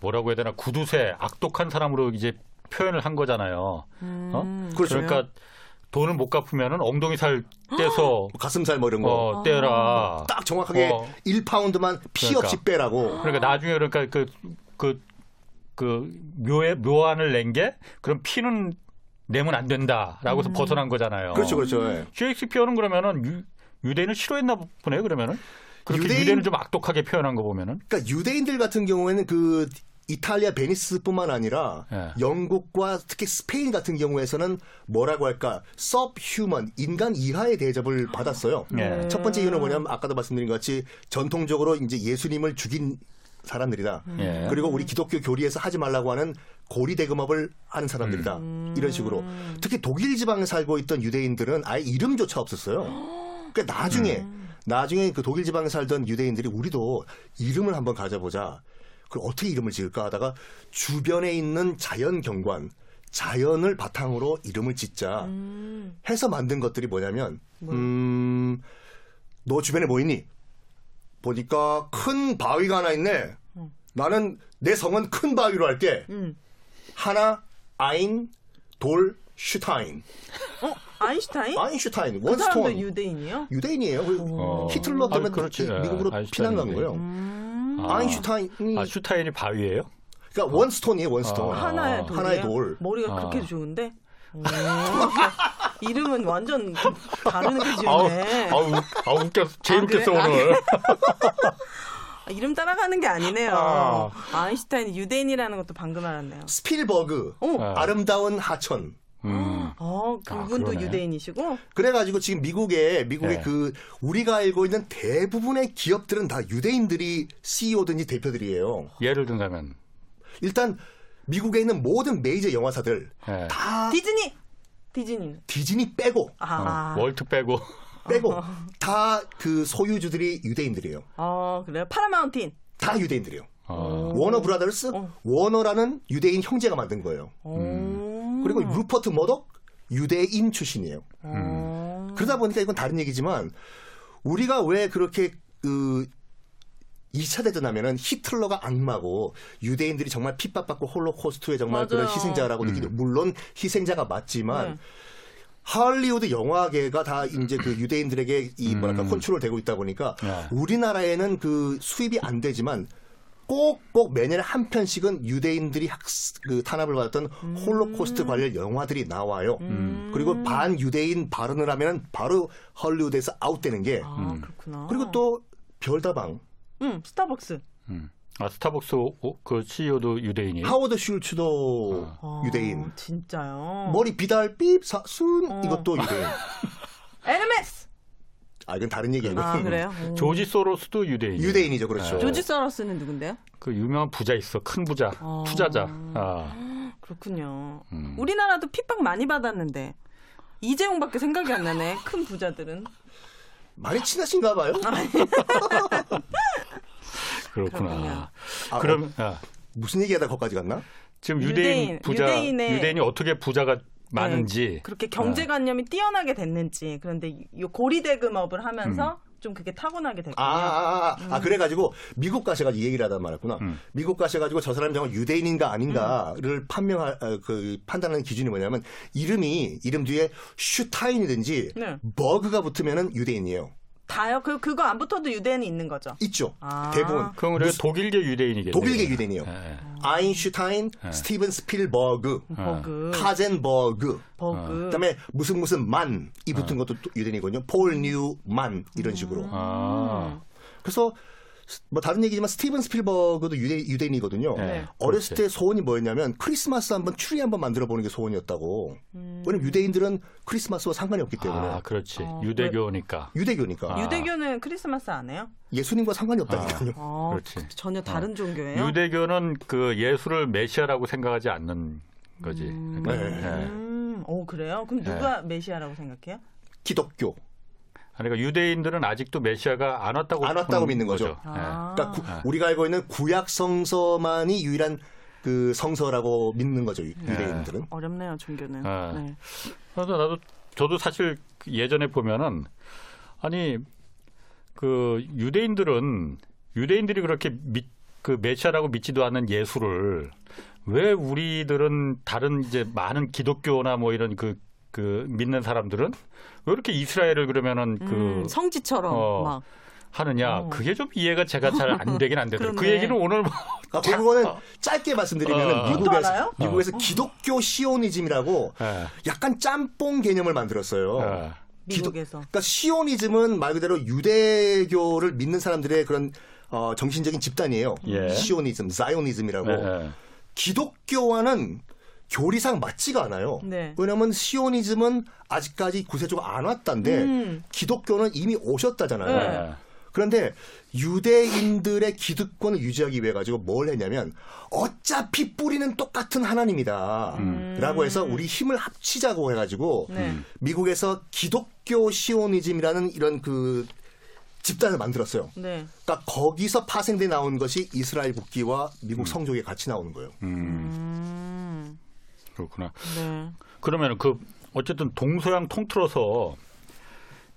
뭐라고 해야 되나 구두쇠 악독한 사람으로 이제 표현을 한 거잖아요. 어? 그렇죠. 그러니까 돈을 못 갚으면은 엉덩이 살 떼서 가슴살 뭐 이런 거. 어, 떼라. 딱 정확하게 어. 1파운드만 피 그러니까. 없이 빼라고. 그러니까 나중에 그러니까 그그그 묘에 묘안을 낸 게 그럼 피는 내면 안 된다라고 해서 벗어난 거잖아요. 그렇죠, 그렇죠. 예. 셰익스피어는 그러면은 유, 유대인을 싫어했나 보네 그러면은 그렇게 유대인- 유대인... 을 좀 악독하게 표현한 거 보면은 그러니까 유대인들 같은 경우에는 그 이탈리아 베니스뿐만 아니라 예. 영국과 특히 스페인 같은 경우에서는 뭐라고 할까 서브휴먼 인간 이하의 대접을 받았어요. 예. 첫 번째 이유는 뭐냐면 아까도 말씀드린 것 같이 전통적으로 이제 예수님을 죽인 사람들이다. 예. 그리고 우리 기독교 교리에서 하지 말라고 하는 고리 대금업을 하는 사람들이다. 이런 식으로 특히 독일 지방에 살고 있던 유대인들은 아예 이름조차 없었어요. 그러니까 나중에 나중에 그 독일 지방에 살던 유대인들이 우리도 이름을 한번 가져보자. 그 어떻게 이름을 지을까 하다가 주변에 있는 자연 경관, 자연을 바탕으로 이름을 짓자 해서 만든 것들이 뭐냐면 음, 너 주변에 뭐 있니? 보니까 큰 바위가 하나 있네. 나는 내 성은 큰 바위로 할게. 음. 하나 ein 돌 Stein. 어? 아인슈타인? 아인슈타인 그 사람도 one stone 유대인이요? 유대인이에요. 그 어. 히틀러 때문에 아, 그렇지. 미- 미국으로 예, 아인슈타인이 피난 간 거예요. 음. 아. 아인슈타인이 아 Stein이 바위예요? 그러니까 one stone이에요. one stone. 아. 하나의 돌이에요? 하나의 돌. 머리가 아. 그렇게 좋은데? 오. 이름은 완전 다른 게 지었네. 아우, 아우 웃겨. 제일 아, 그래? 웃겼어 아, 오늘. 아, 이름 따라가는 게 아니네요. 아. 아인슈타인이 유대인이라는 것도 방금 알았네요. 스필버그 오. 아. 아름다운 하천. 음. 어, 그분도 그러네. 유대인이시고? 그래가지고 지금 미국에 미국의 네. 그 우리가 알고 있는 대부분의 기업들은 다 유대인들이 CEO든지 대표들이에요. 예를 든다면 일단 미국에 있는 모든 메이저 영화사들 예. 다 디즈니! 디즈니는? 디즈니 빼고 아. 어, 월트 빼고 빼고 다그 소유주들이 유대인들이에요. 어, 그래요? 파라마운틴. 다 유대인들이에요. 어. 워너 브라더스 어. 워너라는 유대인 형제가 만든 거예요. 오. 그리고 루퍼트 머덕 유대인 출신이에요. 어. 그러다 보니까 이건 다른 얘기지만 우리가 왜 그렇게 그 2차 대전 하면은 히틀러가 악마고 유대인들이 정말 핍박받고 홀로코스트의 정말 그런 맞아요. 희생자라고 느끼죠. 물론 희생자가 맞지만 네. 할리우드 영화계가 다 이제 그 유대인들에게 이 뭐랄까 컨트롤 되고 있다 보니까 네. 우리나라에는 그 수입이 안 되지만 꼭꼭 매년에 한 편씩은 유대인들이 학, 그 탄압을 받았던 홀로코스트 관련 영화들이 나와요. 그리고 반 유대인 발언을 하면 바로 헐리우드에서 아웃되는 게 아, 그렇구나. 그리고 또 별다방 응, 스타벅스. 음. 아 스타벅스 오- 그 CEO도 유대인이에요? 하워드 슐츠도 아, 유대인 진짜요? 머리 비달 삐 사순 어. 이것도 유대인. 에르메스! 아 이건 다른 얘기예요. 아, 그래요? 오. 조지 소로스도 유대인. 유대인이죠, 그렇죠. 네. 조지 서러스는 누군데요? 그 유명한 부자 있어. 큰 부자. 어. 투자자. 아. 그렇군요. 음. 우리나라도 핍박 많이 받았는데 이재용밖에 생각이 안 나네. 큰 부자들은. 많이 친하신가 봐요. 그렇구나. 아, 그럼 아, 무슨 얘기하다 거기까지 갔나? 지금 유대인, 유대인, 부자 유대인의- 유대인이 어떻게 부자가 많은지 그렇게 경제관념이 뛰어나게 됐는지 그런데 이 고리대금업을 하면서 음. 좀 그게 타고나게 됐군요. 아, 아, 아, 아, 그래가지고 미국 가셔가지고 이 얘기를 하다 말았구나. 음. 미국 가셔가지고 저 사람이 정말 유대인인가 아닌가를 판명할 어, 그 판단하는 기준이 뭐냐면 이름이 이름 뒤에 슈타인이든지 네. 버그가 붙으면은 유대인이에요. 다요? 그 그거 안 붙어도 유대인이 있는 거죠. 있죠. 아. 대부분 그럼 우리가 독일계 유대인이겠네요. 독일계 유대인이요. 예, 예. 아인슈타인, 스티븐 스필버그, 버그, 카젠버그, 버그. 그다음에 무슨 무슨 만이 붙은 것도 또 유대인이거든요. 폴 뉴만 이런 식으로. 아. 그래서 뭐 다른 얘기지만 스티븐 스필버그도 유대, 유대인이거든요. 네. 어렸을 그렇지. 때 소원이 뭐였냐면 크리스마스 한번 추리 한번 만들어 보는 게 소원이었다고. 음. 왜냐면 유대인들은 크리스마스와 상관이 없기 때문에 아, 그렇지. 어, 유대교니까. 유대교니까 아. 유대교는 크리스마스 안 해요? 예수님과 상관이 없다니까요. 어, 그렇지. 전혀 다른 종교예요. 유대교는 그 예수를 메시아라고 생각하지 않는 거지. 그러니까, 네. 예. 음, 오 그래요? 그럼 누가 메시아라고 생각해요? 기독교. 그러니까 유대인들은 아직도 메시아가 안 왔다고 안 왔다고 믿는 거죠. 예. 아. 그러니까 구- 우리가 알고 있는 구약 성서만이 유일한 그 성서라고 믿는 거죠 유- 유대인들은. 어렵네요 종교는. 아. 네. 그래서 나도 저도 사실 그 예전에 보면은 아니 그 유대인들은 유대인들이 그렇게 믿, 그 메시아라고 믿지도 않는 예수를 왜 우리들은 다른 이제 많은 기독교나 뭐 이런 그, 그 믿는 사람들은 왜 이렇게 이스라엘을 그러면은 그 음, 성지처럼 어, 막. 하느냐 어. 그게 좀 이해가 제가 잘 안 되긴 안 되더라고요. 그. 얘기는 오늘 뭐 아, 그거는 짧게 말씀드리면 어. 미국에서? 미국에서 기독교 시오니즘이라고 예, 약간 짬뽕 개념을 만들었어요. 예. 기독- 미국에서. 그러니까 시오니즘은 말 그대로 유대교를 믿는 사람들의 그런 어, 정신적인 집단이에요. 예. 시오니즘, 자이오니즘이라고. 예, 예. 기독교와는 교리상 맞지가 않아요. 네. 왜냐하면 시오니즘은 아직까지 구세주가 안 왔다는데 음. 기독교는 이미 오셨다잖아요. 네. 그런데 유대인들의 기득권을 유지하기 위해 가지고 뭘 했냐면 어차피 뿌리는 똑같은 하나님이다. 라고 해서 우리 힘을 합치자고 해가지고 네. 미국에서 기독교 시오니즘이라는 이런 그 집단을 만들었어요. 네. 그러니까 거기서 파생돼 나온 것이 이스라엘 국기와 미국 성조에 같이 나오는 거예요. 음. 그렇구나. 네. 그러면 그 어쨌든 동서양 통틀어서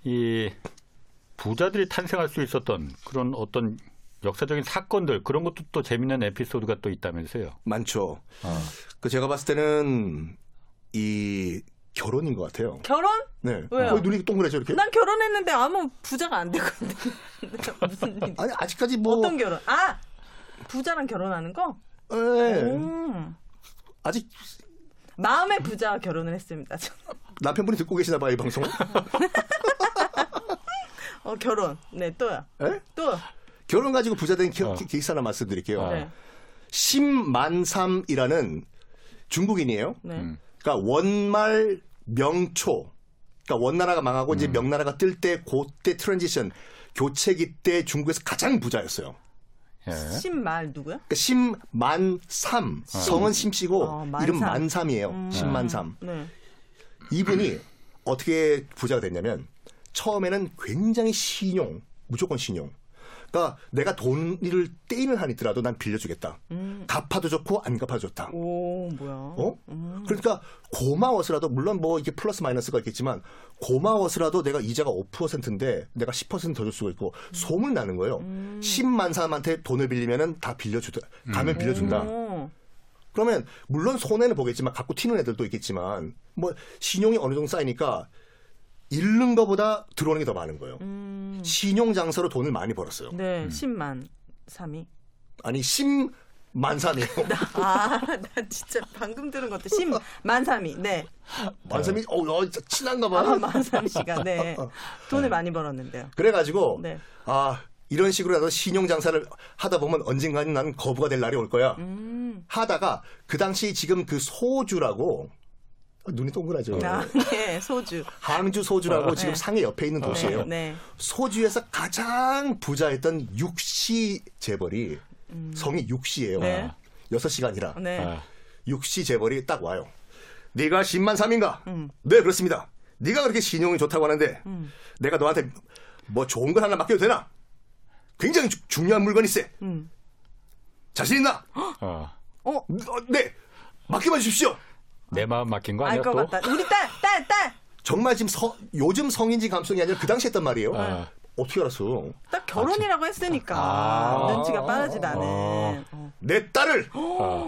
이 부자들이 탄생할 수 있었던 그런 어떤 역사적인 사건들 그런 것도 또 재밌는 에피소드가 또 있다면서요. 많죠. 어. 그 제가 봤을 때는 이 결혼인 것 같아요. 결혼? 네. 왜요? 눈이 동그래져 이렇게. 난 결혼했는데 아무 부자가 안 되거든. 무슨 일? 아니 아직까지 뭐 어떤 결혼? 아 부자랑 결혼하는 거? 예. 음. 아직 마음의 부자와 결혼을 했습니다. 저. 남편분이 듣고 계시나 봐요 이 방송. 어 결혼. 네 또요. 예? 또. 결혼 가지고 부자 된 기, 어. 기사 하나 말씀드릴게요. 어. 네. 심만삼이라는 중국인이에요. 네. 음. 그러니까 원말 명초. 그러니까 원나라가 망하고 이제 명나라가 뜰 때 그때 transition 교체기 때 중국에서 가장 부자였어요. 예. 신말 누구야? 그러니까 심만삼 성은 심씨고 어, 만삼. 이름 만삼이에요. 심만삼. 네. 이분이 어떻게 부자가 됐냐면 처음에는 굉장히 신용, 무조건 신용. 그러니까 내가 돈을 떼인을 하니더라도 난 빌려주겠다. 갚아도 좋고 안 갚아도 좋다. 오 뭐야? 어? 그러니까 고마워서라도 물론 뭐 이게 플러스 마이너스가 있겠지만 고마워서라도 내가 이자가 5%인데 내가 10%더 줄 수가 있고 소문 나는 거예요. 10만 사람한테 돈을 빌리면은 다 빌려주다. 가면 빌려준다. 오. 그러면 물론 손해는 보겠지만 갖고 튀는 애들도 있겠지만 뭐 신용이 어느 정도 쌓이니까 잃는 것보다 들어오는 게 더 많은 거예요. 신용 장사로 돈을 많이 벌었어요. 음. 네, 10만 3이. 아니 10만 삼이에요. 아, 나 진짜 방금 들은 것도 10만 3이. 네. 만삼이 어, 어 진짜 친한가 봐. 아, 만삼 씨가 네. 돈을 많이 벌었는데요. 그래가지고 네. 아 이런 식으로라도 신용 장사를 하다 보면 언젠가는 나는 거부가 될 날이 올 거야. 음. 하다가 그 당시 지금 그 소주라고 아, 눈이 동그라져. 아, 네, 소주. 항주 소주라고 지금 네. 상해 옆에 있는 도시예요. 네. 소주에서 가장 부자였던 육시 재벌이 성이 육시예요. 음. 네. 여섯 시가 아니라 네. 아, 육시 재벌이 딱 와요. 네가 10만 3인가? 음. 네 그렇습니다. 네가 그렇게 신용이 좋다고 하는데 내가 너한테 뭐 좋은 걸 하나 맡겨도 되나? 굉장히 주- 중요한 물건이 있어. 음. 자신 있나? 어. 어, 어, 네 맡겨만 주십시오. 내 마음 맡긴 거알 아니야 것 또? 같다. 우리 딸, 딸, 딸. 정말 지금 서- 요즘 성인지 감성이 아니라 그 당시 했단 말이에요. 아. 어떻게 알았어? 딱 결혼이라고 했으니까 아. 눈치가 빠르지다는 어. 내 딸을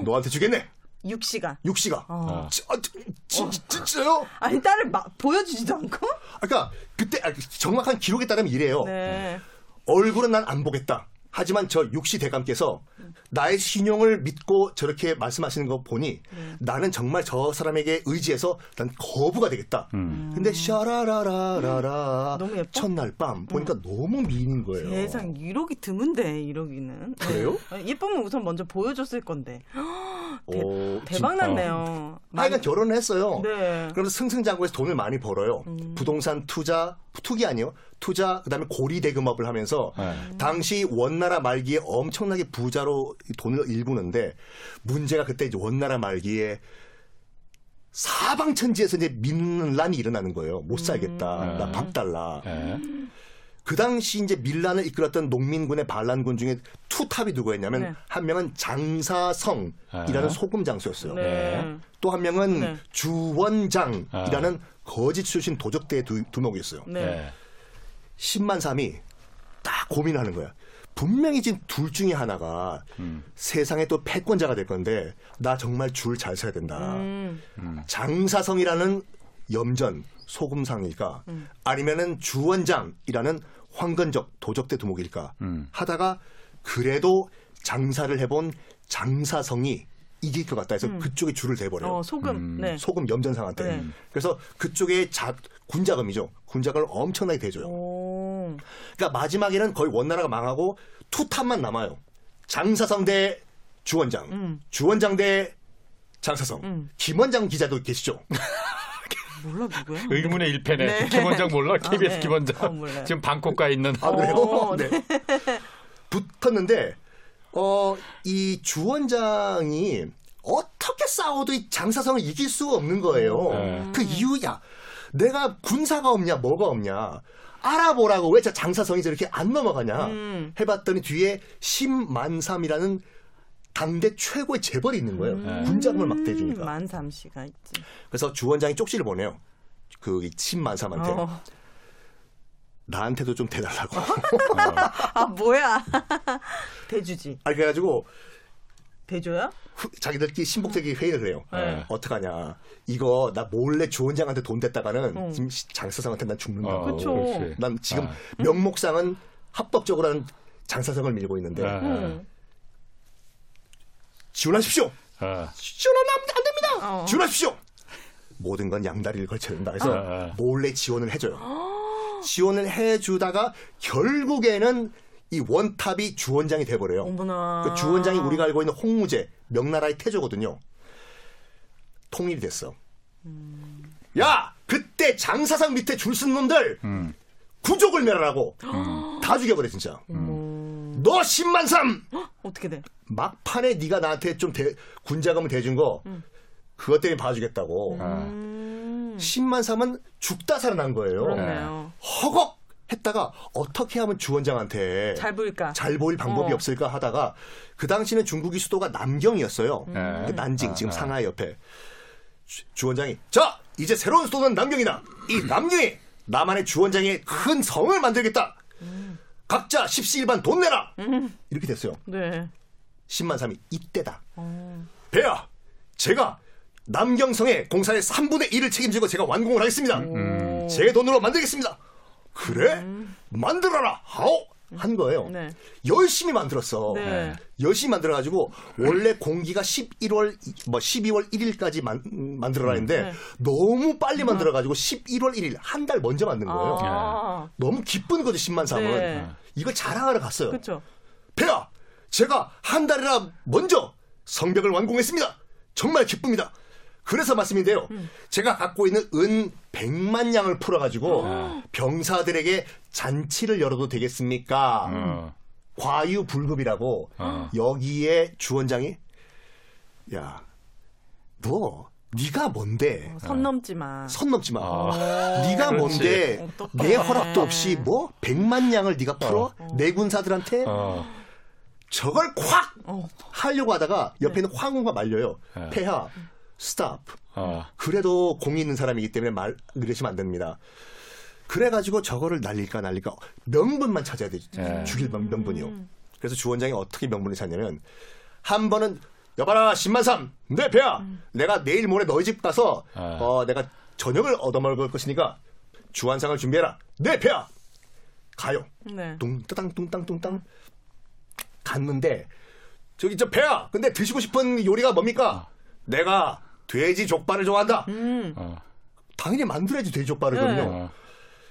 너한테 주겠네. 육시가. 육시가. 어. 지- 아, 지- 지- 진짜요? 아니 딸을 막 보여주지도 않고. 그러니까 그때 아, 정확한 기록에 따르면 이래요. 네. 얼굴은 난 안 보겠다. 하지만 저 육시 대감께서 나의 신용을 믿고 저렇게 말씀하시는 거 보니 나는 정말 저 사람에게 의지해서 난 거부가 되겠다. 근데 샤라라라라라 예뻐? 첫날 밤 보니까 너무 미인인 거예요. 세상 1억이 드문데 1억이는. 그래요? 예쁘면 우선 먼저 보여줬을 건데. 대, 오, 대박 진짜. 났네요. 하여간 결혼을 했어요. 네. 그러면서 승승장구해서 돈을 많이 벌어요. 부동산 투자, 투기 아니요. 투자, 그 다음에 고리 대금업을 하면서 네. 당시 원나라 말기에 엄청나게 부자로 돈을 일구는데 문제가 그때 이제 원나라 말기에 사방천지에서 이제 민란이 일어나는 거예요. 못 살겠다. 음. 나밥 달라. 예. 그 당시 이제 밀란을 이끌었던 농민군의 반란군 중에 투탑이 누구였냐면 네. 한 명은 장사성이라는 아. 소금 장수였어요. 네. 또한 명은 네. 주원장이라는 거짓 출신 도적대 두, 두목이었어요. 네. 예. 10만 삼이 딱 고민하는 거야. 분명히 지금 둘 중에 하나가 음. 세상에 또 패권자가 될 건데 나 정말 줄 잘 서야 된다. 음. 장사성이라는 염전 소금상일까 음. 아니면은 주원장이라는 황건적 도적대 두목일까 음. 하다가 그래도 장사를 해본 장사성이 이길 것 같다 해서 그쪽에 줄을 대버려요. 음. 어, 소금. 네. 소금 염전상한테. 네. 그래서 그쪽에 자, 군자금이죠. 군자금을 엄청나게 대줘요. 오. 그러니까 마지막에는 거의 원나라가 망하고 투탑만 남아요. 장사성 대 주원장, 음. 주원장 대 장사성. 음. 김원장 기자도 계시죠. 몰라 누구야? 의문의 일패네. 네. 김원장 몰라? KBS 네. 김원장. 어. 지금 방콕 가 있는. 아, 그래요? 어, 네. 붙었는데, 어, 이 주원장이 어떻게 싸워도 이 장사성을 이길 수가 없는 거예요. 네. 그 이유야. 내가 군사가 없냐, 뭐가 없냐. 알아보라고 왜 저 장사성이 저렇게 안 넘어가냐. 음. 해봤더니 뒤에 심만삼이라는 당대 최고의 재벌이 있는 거예요. 음. 군자금을 막 대주니까. 만삼 씨가 있지. 그래서 주원장이 쪽지를 보내요. 그 심만삼한테. 어. 나한테도 좀 대달라고. 아 뭐야? 대주지. 아니 그래가지고 대줘야? 후- 자기들끼리 신복되게 회의를 해요. 네. 어떡하냐. 이거 나 몰래 주원장한테 돈 댔다가는 어. 지금 시- 장사성한테 난 죽는다. 어, 고 그쵸. 그렇지. 난 지금 아. 명목상은 합법적으로 하는 장사성을 밀고 있는데 아, 응. 지원하십시오. 아, 지원하면 안, 안 됩니다. 어. 지원하십시오. 모든 건 양다리를 걸쳐야 된다. 해서 아. 몰래 지원을 해줘요. 지원을 해주다가 결국에는 이 원탑이 주원장이 돼버려요. 어머나. 그 주원장이 우리가 알고 있는 홍무제 명나라의 태조거든요. 통일이 됐어. 야 그때 장사상 밑에 줄 쓴 놈들 음. 구족을 멸하라고 다 죽여버려 진짜. 너 10만 삼 어떻게 돼? 막판에 네가 나한테 좀 대- 군자금을 대준 거 그것 때문에 봐주겠다고. 음. 10만 삼은 죽다 살아난 거예요. 그렇네요. 허걱 했다가 어떻게 하면 주원장한테 잘 보일까? 잘 보일 방법이 어. 없을까 하다가 그 당시는 중국의 수도가 남경이었어요. 네. 그 난징 아, 지금 아. 상하이 옆에 주, 주원장이 자 이제 새로운 수도는 남경이다. 이 남경이 나만의 주원장의 큰 성을 만들겠다. 각자 십시일반 돈 내라. 이렇게 됐어요. 네. 10만 삼이 이때다. 어. 배야, 제가 남경성의 공사의 3분의 1을 책임지고 제가 완공을 하겠습니다. 오. 제 돈으로 만들겠습니다. 그래? 만들어라. 하오. 한 거예요. 네. 열심히 만들었어. 네. 열심히 만들어가지고 원래 공기가 11월 뭐 12월 1일까지 만, 만들어라 했는데 네. 너무 빨리 만들어가지고 11월 1일 한 달 먼저 만든 거예요. 아. 너무 기쁜 거죠 10만 삼은. 네. 이걸 자랑하러 갔어요. 그렇죠. 폐하, 제가 한 달이나 먼저 성벽을 완공했습니다. 정말 기쁩니다. 그래서 말씀인데요. 제가 갖고 있는 은 100만 양을 풀어가지고 병사들에게 잔치를 열어도 되겠습니까? 어. 과유불급이라고 어. 여기에 주원장이 야, 너 네가 뭔데? 선 넘지 마. 선 넘지 마. 아. 네가 그렇지. 뭔데 어떡해. 내 허락도 없이 뭐 100만 양을 네가 풀어? 내 군사들한테 어. 저걸 콱 어. 하려고 하다가 옆에는 황후가 말려요. 네. 폐하, 스탑. 어. 그래도 공이 있는 사람이기 때문에 말 그러시면 안 됩니다. 그래가지고 저거를 날릴까 날릴까 명분만 찾아야 돼. 네. 죽일 명- 명분이요. 그래서 주원장이 어떻게 명분을 찾냐면 한 번은 여봐라 신만삼 내 배야 내가 내일 모레 너희 집 가서 아. 어 내가 저녁을 얻어먹을 것이니까 주한상을 준비해라 내 배야 가요 네. 뚱따당 뚱땅 뚱땅 갔는데 저기 저 배야 근데 드시고 싶은 요리가 뭡니까 내가 돼지 족발을 좋아한다 음. 어. 당연히 만들어야지 돼지 족발을거든요 어.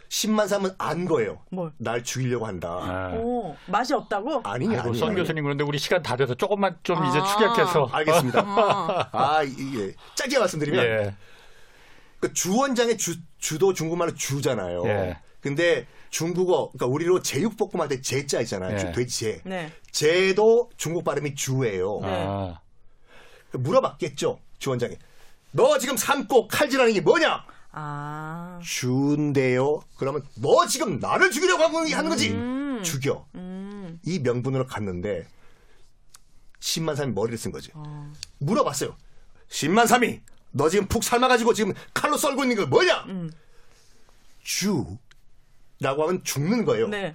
10만 삼은 안 거예요 뭘? 날 죽이려고 한다 아. 오. 맛이 없다고? 아이고, 아니 선 교수님 그런데 우리 시간 다 돼서 조금만 좀 이제 아. 축약해서 알겠습니다 어. 아 이게 짧게 말씀드리면 예. 그 주원장의 주, 주도 중국말로 주잖아요 예. 근데 중국어 그러니까 우리로 제육볶음 할 때 제자 있잖아요 예. 주- 돼지제 네. 제도 중국 발음이 주예요 네. 아. 물어봤겠죠 주원장이 너 지금 삶고 칼질하는 게 뭐냐? 아. 주인데요. 그러면 너 지금 나를 죽이려고 하는 거지? 음. 죽여. 음. 이 명분으로 갔는데 10만 삼이 머리를 쓴 거죠. 어. 물어봤어요. 10만 삼이 너 지금 푹 삶아가지고 지금 칼로 썰고 있는 거 뭐냐? 음. 주라고 하면 죽는 거예요. 네.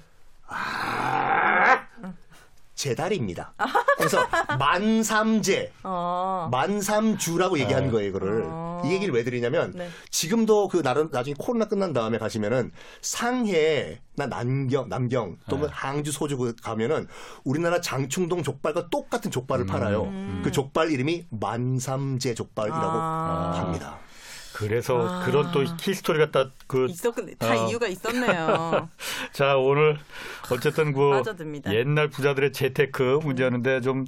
제 다리입니다. 그래서 만삼제, 어. 만삼주라고 얘기하는 거예요, 이거를. 어. 이 얘기를 왜 드리냐면, 네. 지금도 그 나름, 나중에 코로나 끝난 다음에 가시면은 상해나 남경, 남경, 또는 항주, 소주 그 가면은 우리나라 장충동 족발과 똑같은 족발을 팔아요. 그 족발 이름이 만삼제 족발이라고 아. 합니다. 그래서 아. 그런 또 히스토리가 딱그 다 어. 이유가 있었네요. 자 오늘 어쨌든 그 빠져듭니다. 옛날 부자들의 재테크 문제였는데 좀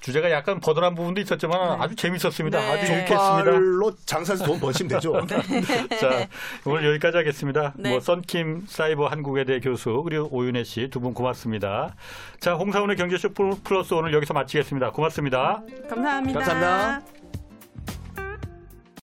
주제가 약간 거덜한 부분도 있었지만 아주 재밌었습니다. 네. 아주 유쾌했습니다. 족발로 장사해서 돈 버시면 되죠. 자 오늘 여기까지 하겠습니다. 네. 뭐 썬킴 사이버 한국외대 교수 그리고 오윤혜 씨 두 분 고맙습니다. 자 홍사훈의 경제쇼 플러스 오늘 여기서 마치겠습니다. 고맙습니다. 감사합니다. 감사합니다.